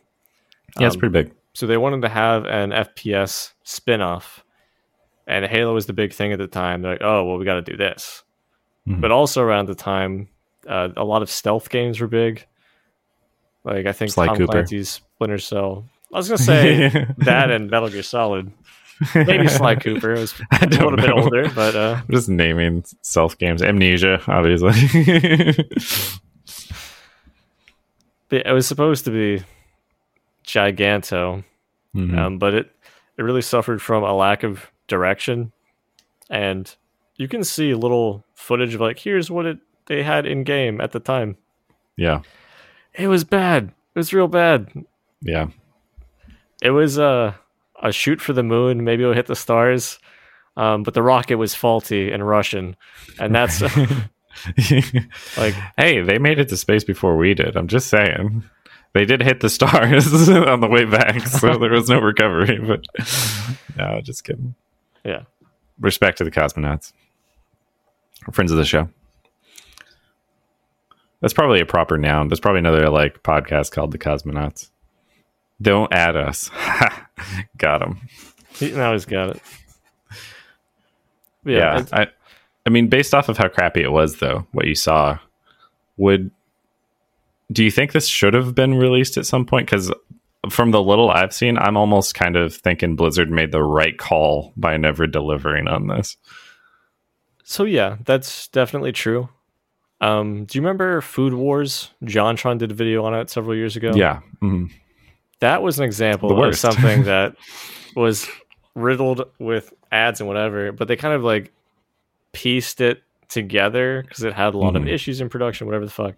it's Um, pretty big. So they wanted to have an FPS spin-off, and Halo was the big thing at the time. They're like, oh well, we got to do this. Mhm. But also around the time, uh, a lot of stealth games were big. Like I think Sly Tom Cooper. Clancy's Splinter Cell. I was gonna say that and Metal Gear Solid. Maybe Sly Cooper was I a little bit older, but uh, I'm just naming stealth games. Amnesia, obviously. it was supposed to be Giganto, Mhm. um, but it it really suffered from a lack of direction, and you can see little footage of like here's what it they had in game at the time. yeah, It was bad. It was real bad. yeah. It was a a shoot for the moon. Maybe it'll hit the stars, um, but the rocket was faulty and Russian, and that's like hey, they made it to space before we did. I'm just saying. they did hit the stars on the way back, so there was no recovery. But no, just kidding. Yeah. Respect to the cosmonauts, friends of the show. That's probably a proper noun. There's probably another like podcast called the Cosmonauts. Don't add us. got him. He, now he's got it. But Yeah, I, I mean, based off of how crappy it was, though, what you saw, would do you think this should have been released at some point? Because from the little I've seen, I'm almost kind of thinking Blizzard made the right call by never delivering on this. So yeah, that's definitely true. Um, do you remember Food Wars? JonTron did a video on it several years ago. Yeah, mhm. that was an example of something that was riddled with ads and whatever, but they kind of like pieced it together because it had a lot of Mhm. issues in production, whatever the fuck.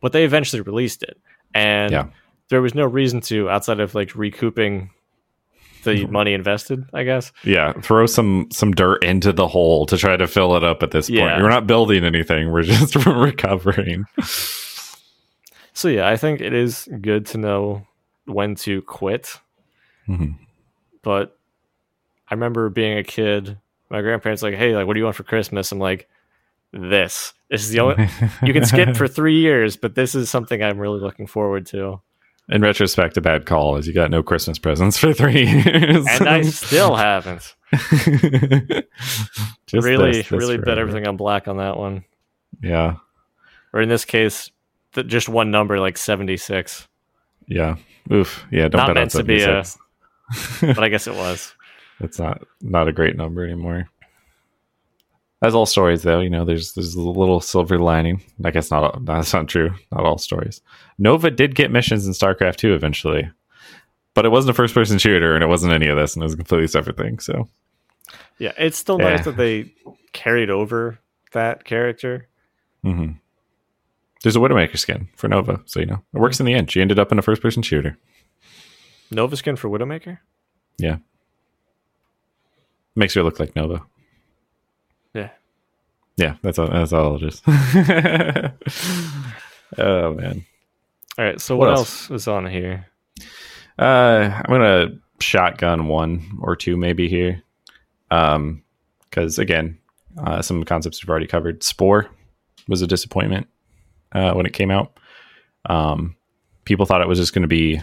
But they eventually released it, and Yeah. There was no reason to outside of like recouping the money invested. I guess. yeah. Throw some some dirt into the hole to try to fill it up. At this Yeah. point, we're not building anything. We're just recovering. So yeah, I think it is good to know when to quit. Mhm. But I remember being a kid, my grandparents like, "Hey, like, what do you want for Christmas?" I'm like, "This. This is the only you can skip for three years, but this is something I'm really looking forward to." In retrospect, a bad call is you got no Christmas presents for three years, And I still haven't. Just really, this- this really bet everything on black on that one. Yeah, Or in this case, th- just one number, like 76. yeah. Oof. Yeah. Don't Not bet on meant to be a- But I guess it was. It's not not a great number anymore. As all stories, though, you know, there's there's a little silver lining. I guess not. That's not true. Not all stories. Nova did get missions in StarCraft 2 eventually, but it wasn't a first person shooter, and it wasn't any of this, and it was a completely separate thing. So Yeah, it's still Yeah. nice that they carried over that character. mm-hmm. there's a Widowmaker skin for Nova, so you know it works in the end. She ended up in a first person shooter. Nova skin for Widowmaker? Yeah, makes her look like Nova. Yeah. That's all. That's all it is. oh man. All right, so What what, else? else is on here? Uh, I'm gonna shotgun one or two maybe here, um, because again, uh, some concepts we've already covered. Spore was a disappointment uh, when it came out. Um, people thought it was just going to be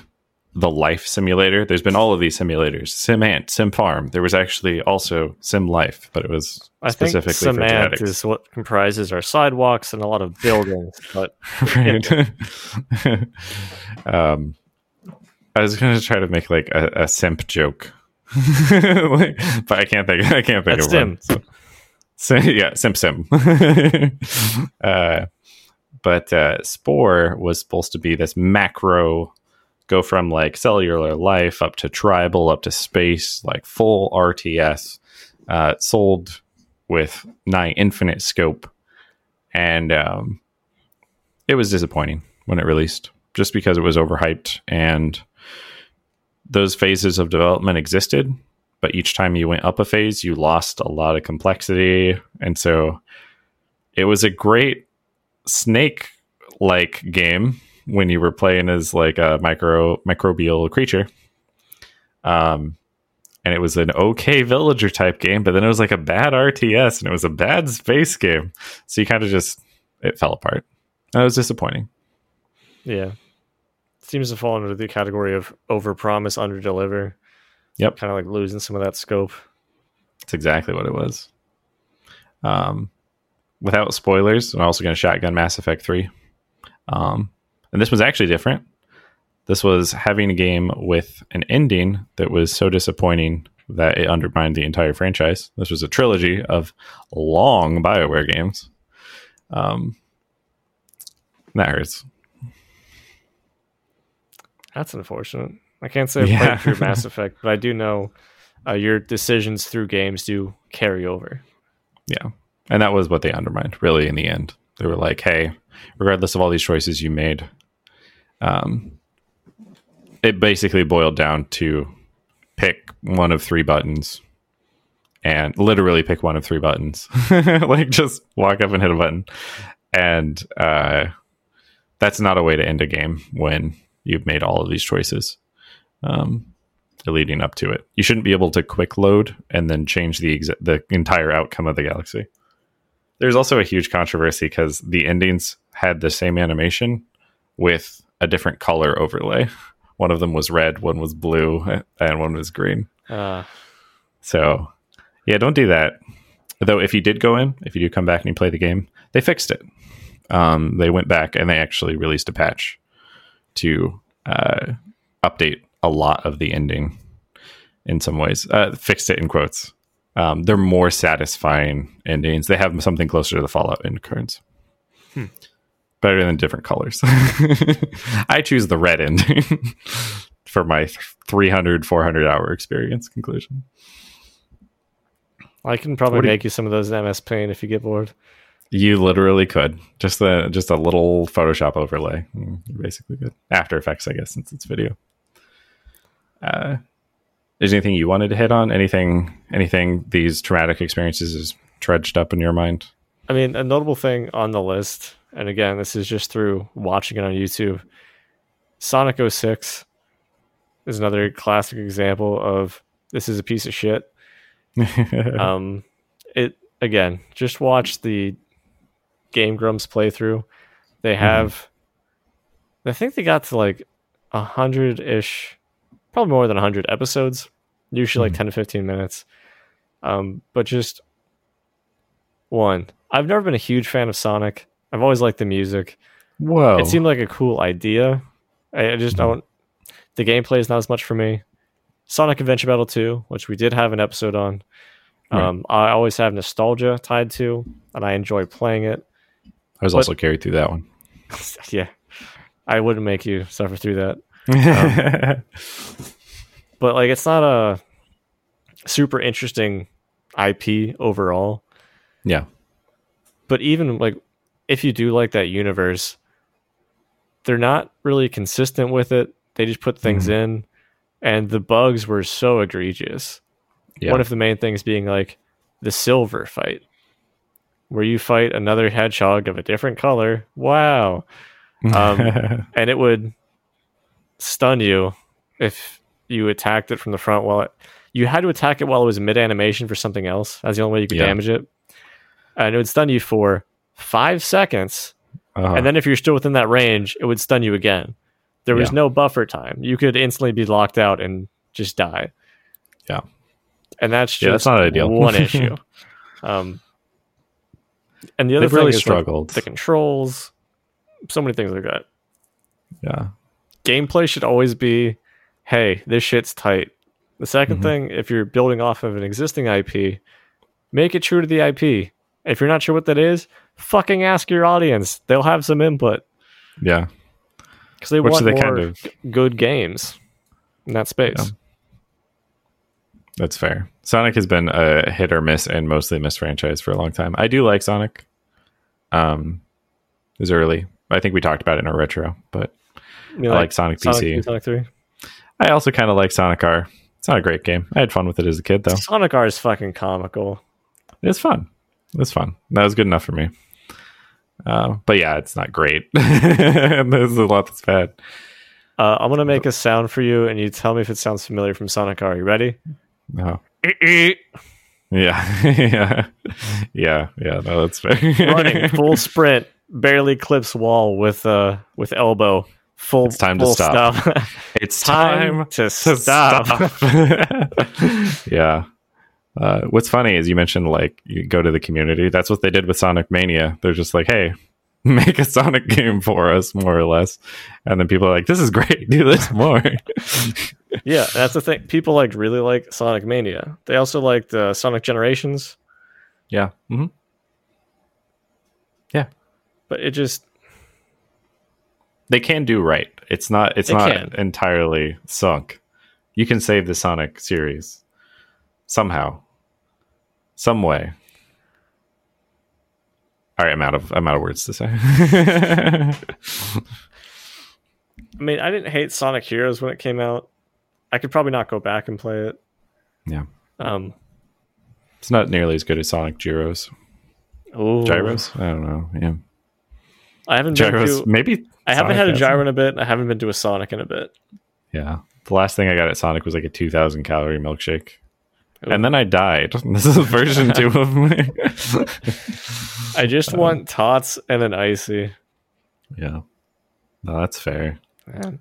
the life simulator. There's been all of these simulators: Sim Ant, Sim Farm. There was actually also Sim Life, but it was I think specifically for cement genetics. is what comprises our sidewalks and a lot of buildings, but right. um, I was going to try to make like a, a simp joke, Like, but I can't think. I can't think That's of one. So, so, yeah, simp sim. uh, but uh, Spore was supposed to be this macro, go from like cellular life up to tribal, up to space, like full RTS, uh, sold with nigh infinite scope, and um, it was disappointing when it released, just because it was overhyped and those phases of development existed, but each time you went up a phase, you lost a lot of complexity, and so it was a great snake like game when you were playing as like a micro microbial creature. Um and it was an okay villager type game, but then it was like a bad RTS and it was a bad space game. So you kind of just it fell apart. That was disappointing. yeah. Seems to fall under the category of overpromise, underdeliver. Yep. Kind of like losing some of that scope. That's exactly what it was. Um, without spoilers, I'm also going to shotgun Mass Effect 3. Um, and this was actually different. This was having a game with an ending that was so disappointing that it undermined the entire franchise. This was a trilogy of long BioWare games. Um, that hurts. That's unfortunate. I can't say I've Yeah. played through Mass Effect, but I do know uh, your decisions through games do carry over. Yeah. And that was what they undermined, really, in the end. They were like, hey, regardless of all these choices you made, um, it basically boiled down to pick one of three buttons and literally pick one of three buttons. like just walk up and hit a button. And uh, that's not a way to end a game when you've made all of these choices um, leading up to it. You shouldn't be able to quick load and then change the exa- the entire outcome of the galaxy. There's also a huge controversy because the endings had the same animation with a different color overlay. One of them was red, one was blue, and one was green. Uh, So, yeah, don't do that. Though, if you did go in, if you do come back and you play the game, they fixed it. Um, they went back and they actually released a patch to uh, update a lot of the ending in some ways. Uh, fixed it in quotes. Um, they're more satisfying endings. They have something closer to the Fallout end cards. Better than different colors. I choose the red ending for my 300, 400 hour experience conclusion. I can probably do you- make you some of those in MS Paint if you get bored. You literally could just a just a little Photoshop overlay. Mm, You're basically good. After Effects, I guess, since it's video. Uh, is there anything you wanted to hit on? Anything? Anything? These traumatic experiences is trudged up in your mind? I mean, a notable thing on the list, and again, this is just through watching it on YouTube. Sonic 06 is another classic example of this is a piece of shit. Um, it again, just watch the Game Grumps playthrough. They have, I think they got to like a hundred ish, probably more than a hundred episodes. Usually like Mhm. ten to fifteen minutes. Um, but just one, I've never been a huge fan of Sonic. I've always liked the music. Whoa! It seemed like a cool idea. I, I just Mhm. don't. The gameplay is not as much for me. Sonic Adventure Battle 2, which we did have an episode on. Right. Um, I always have nostalgia tied to, and I enjoy playing it. I was but- also carried through that one. yeah, I wouldn't make you suffer through that. Um, But like, it's not a super interesting IP overall. yeah, But even like, if you do like that universe, they're not really consistent with it. They just put things Mhm. in, and the bugs were so egregious. yeah. One of the main things being like the silver fight, where you fight another hedgehog of a different color. Wow. um, And it would stun you if you attacked it from the front while it, you had to attack it while it was mid animation for something else. That's the only way you could Yeah. damage it. And it would stun you for five seconds. Uh-huh. And then if you're still within that range, it would stun you again. There was Yeah. no buffer time. You could instantly be locked out and just die. Yeah. And that's just Yeah, that's not ideal. one issue. Um, and the other They've thing really is like, struggled. the controls, so many things like that. yeah, Gameplay should always be, hey, this shit's tight. The 2nd Mhm. thing, if you're building off of an existing IP, make it true to the IP. If you're not sure what that is, fucking ask your audience. They'll have some input yeah. because they Which want they more kind of good games in that space. Yeah. That's fair. Sonic has been a hit or miss and mostly miss franchise for a long time. I do like Sonic. Um, it was early. I think we talked about it in our retro, but You I like Sonic Sonic, PC. 2, Sonic 3. I also kind of like Sonic R. It's not a great game. I had fun with it as a kid, though. Sonic R is fucking comical. It's fun. It's fun. That was good enough for me. Uh, but yeah, it's not great. There's a lot that's bad. Uh, I'm gonna make a sound for you, and you tell me if it sounds familiar from Sonic R. You ready? No. Yeah, yeah, yeah, yeah. No, that's fair. Running full sprint, barely clips wall with uh with elbow. Full. It's time to stop. stuff. It's time time to to stop. stop. yeah. Uh, what's funny is you mentioned like you go to the community. That's what they did with Sonic Mania. They're just like, hey, make a Sonic game for us, more or less. And then people are like, this is great. Do this more. Yeah, that's the thing. People like really like Sonic Mania. They also liked uh, Sonic Generations, yeah. hmm Yeah. but it just They can do right. It's not. It's They not can. entirely sunk. You can save the Sonic series somehow, some way. All right, I'm out of I'm out of words to say. I mean, I didn't hate Sonic Heroes when it came out. I could probably not go back and play it. yeah, Um, it's not nearly as good as Sonic Gyros. ooh. Gyros? I don't know. Yeah, I haven't Gyros, to. maybe. I haven't Sonic had a gyro in a bit. I haven't been to a Sonic in a bit. Yeah. The last thing I got at Sonic was like a 2,000 calorie milkshake. Ooh. And then I died. This is version two of me. I just um, want tots and an icy. yeah. No, that's fair. Man.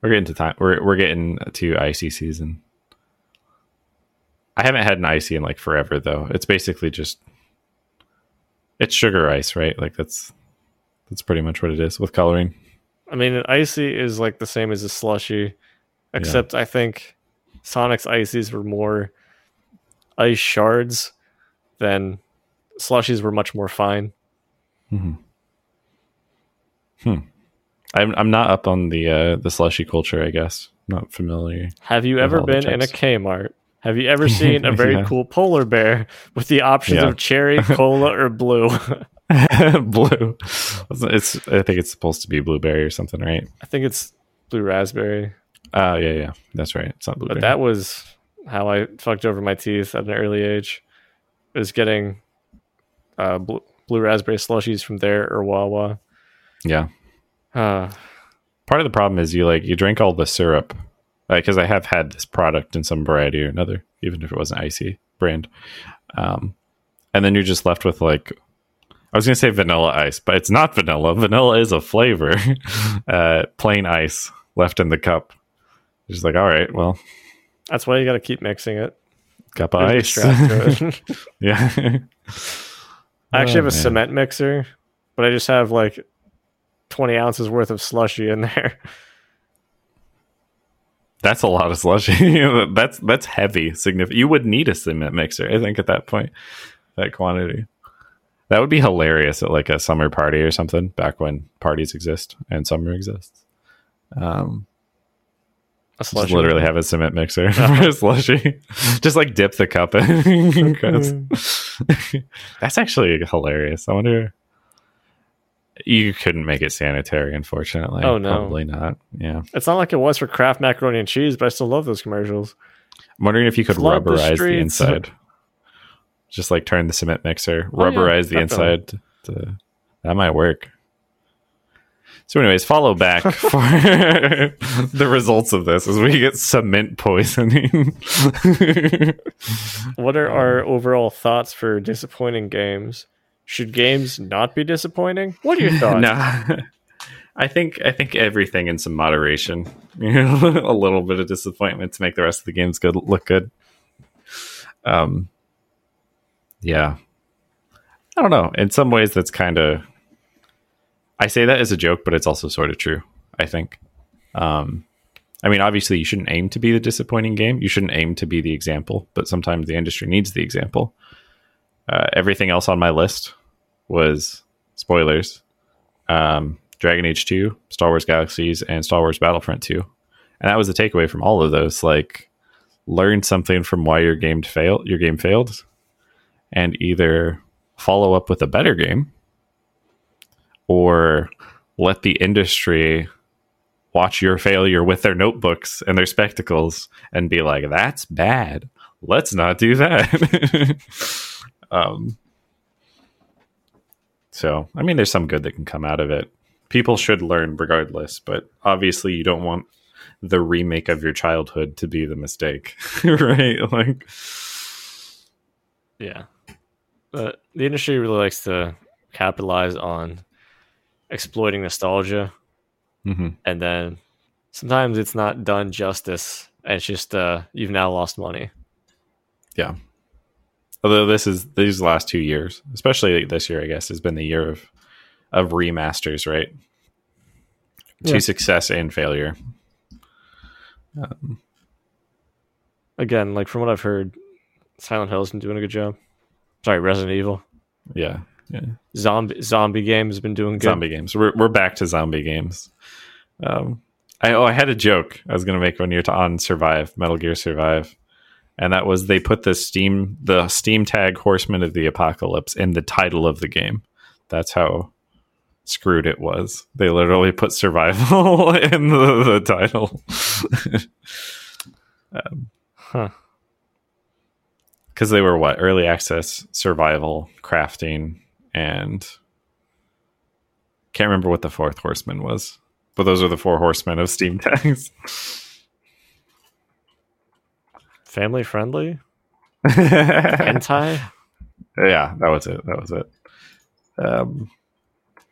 We're getting to time. We're we're getting to icy season. I haven't had an icy in like forever though. It's basically just it's sugar ice, right? Like that's that's pretty much what it is with coloring. I mean, an icy is like the same as a slushy, except I think Sonic's ices were more ice shards than slushies were much more fine. Hmm. I'm I'm not up on the uh the slushy culture, I guess. Not familiar. Have you ever been in a. Kmart? Have you ever seen a very Yeah. cool polar bear with the options Yeah. of cherry, cola, or blue? blue. It's I think it's supposed to be blueberry or something, right? I think it's blue raspberry. Oh yeah, yeah. That's right. It's not blueberry. But that was how I fucked over my teeth at an early age. Was getting uh, blue, blue raspberry slushies from there or Wawa. yeah. Uh, Part of the problem is you like you drink all the syrup because I have had this product in some variety or another, even if it wasn't icy brand. Um, and then you're just left with like I was gonna say vanilla ice, but it's not vanilla. Vanilla is a flavor. uh, plain ice left in the cup. Just like, all right, well, that's why you got to keep mixing it. cup of ice. to it. yeah. I actually have Oh, a man. cement mixer, but I just have like 20 ounces worth of slushy in there. That's a lot of slushy. that's that's heavy. Significant. You would need a cement mixer, I think, at that point. That quantity. That would be hilarious at like a summer party or something. Back when parties exist and summer exists. Um, just literally have a cement mixer for a slushy. just like dip the cup in. that's actually hilarious. I wonder. You couldn't make it sanitary, unfortunately. Oh, no. probably not. Yeah. It's not like it was for Kraft macaroni and cheese, but I still love those commercials. I'm wondering if you could Flood rubberize the, streets. inside. Just like turn the cement mixer, Oh, yeah, rubberize the inside. To, that might work. So, anyways, follow back for the results of this as we get cement poisoning. What are our overall thoughts for disappointing games? Should games not be disappointing? What are your thoughts? no, I think I think everything in some moderation. You know, a little bit of disappointment to make the rest of the games good look good. Um, yeah, I don't know. In some ways, that's kind of. I say that as a joke, but it's also sort of true. I think. Um, I mean, obviously, you shouldn't aim to be the disappointing game. You shouldn't aim to be the example, but sometimes the industry needs the example. Uh, everything else on my list was spoilers um, Dragon Age 2, Star Wars Galaxies, and Star Wars Battlefront 2. And that was the takeaway from all of those. Like, learn something from why your game failed, your game failed, and either follow up with a better game or let the industry watch your failure with their notebooks and their spectacles and be like, that's bad. Let's not do that. um, so, I mean, there's some good that can come out of it. People should learn regardless, but obviously, you don't want the remake of your childhood to be the mistake, right? Like, Yeah. But the industry really likes to capitalize on exploiting nostalgia mhm. and then sometimes it's not done justice and it's just uh you've now lost money. yeah. Although this is these last two years, especially this year, I guess, has been the year of of remasters, right? Yeah. To success and failure. Um, Again, like from what I've heard, Silent Hill's been doing a good job. Sorry, Resident Evil. yeah, yeah. Zombie zombie game has been doing good. zombie games. We're we're back to zombie games. Um, I oh I had a joke I was gonna make when you're to, on Survive Metal Gear Survive, and that was they put the Steam the Steam tag Horsemen of the Apocalypse in the title of the game. That's how screwed it was. They literally put survival in the, the title. Huh. Because they were what early access survival crafting and Can't remember what the fourth horseman was, but those are the four horsemen of Steam tags. Family friendly? Hentai? yeah, that was it. That was it. Um,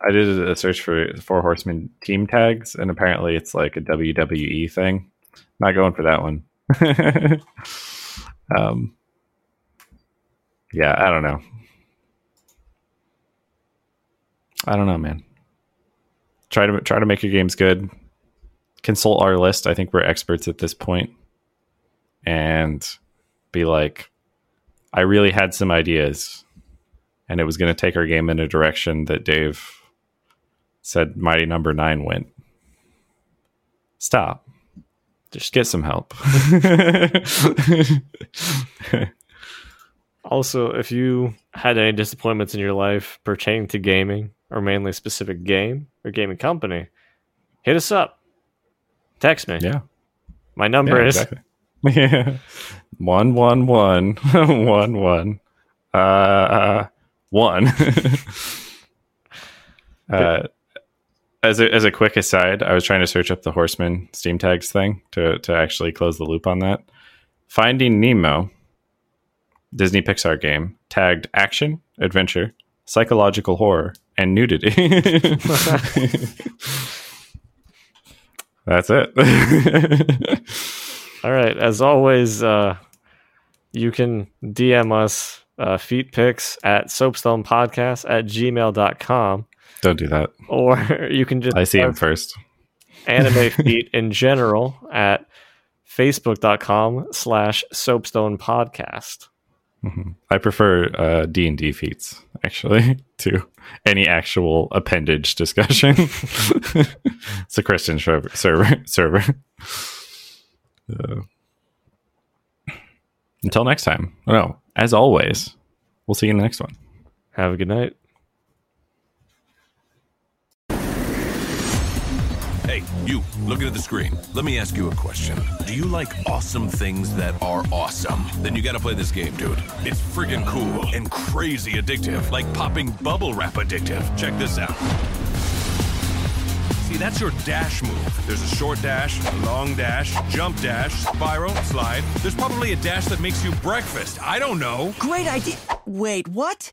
I did a search for Four Horsemen team tags, and apparently it's like a WWE thing. Not going for that one. um, yeah, I don't know. I don't know, man. Try to try to make your games good. Consult our list. I think we're experts at this point. and be like, I really had some ideas, and it was going to take our game in a direction that Dave said Mighty Number no. Nine went. Stop. Just get some help. also, if you had any disappointments in your life pertaining to gaming, or mainly a specific game or gaming company, hit us up. Text me. Yeah. My number yeah, is exactly. Yeah. One one one one one. Uh one. uh as a as a quick aside, I was trying to search up the Horseman Steam tags thing to to actually close the loop on that. Finding Nemo, Disney Pixar game, tagged action, adventure, psychological horror, and nudity. That's it. All right. As always, uh, you can DM us uh, feet pics at soapstonepodcast at gmail.com. Don't do that. Or you can just I see him first. Anime feet in general at facebook.com slash soapstone podcast. Mm-hmm. I prefer uh, D and D feats actually to any actual appendage discussion. it's a Christian server. server. server. Uh, until next time. Oh, no, as always, we'll see you in the next one. Have a good night. Hey, you, looking at the screen. Let me ask you a question. Do you like awesome things that are awesome? Then you gotta play this game, dude. It's friggin' cool and crazy addictive, like popping bubble wrap addictive. Check this out. See, that's your dash move. There's a short dash, long dash, jump dash, spiral, slide. There's probably a dash that makes you breakfast. I don't know. Great idea. Wait, what?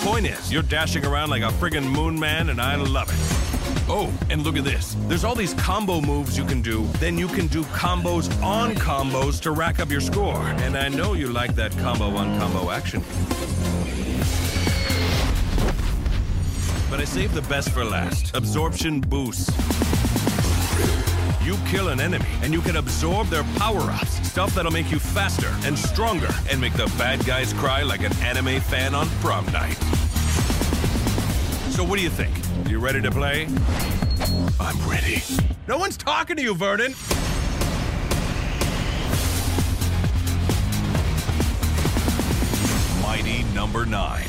Point is, you're dashing around like a friggin' moon man, and I love it. Oh, and look at this. There's all these combo moves you can do. Then you can do combos on combos to rack up your score. And I know you like that combo on combo action. But I saved the best for last. Absorption boost. You kill an enemy, and you can absorb their power-ups. Stuff that'll make you faster and stronger, and make the bad guys cry like an anime fan on prom night. So what do you think? You ready to play? I'm ready. No one's talking to you, Vernon! Mighty number nine.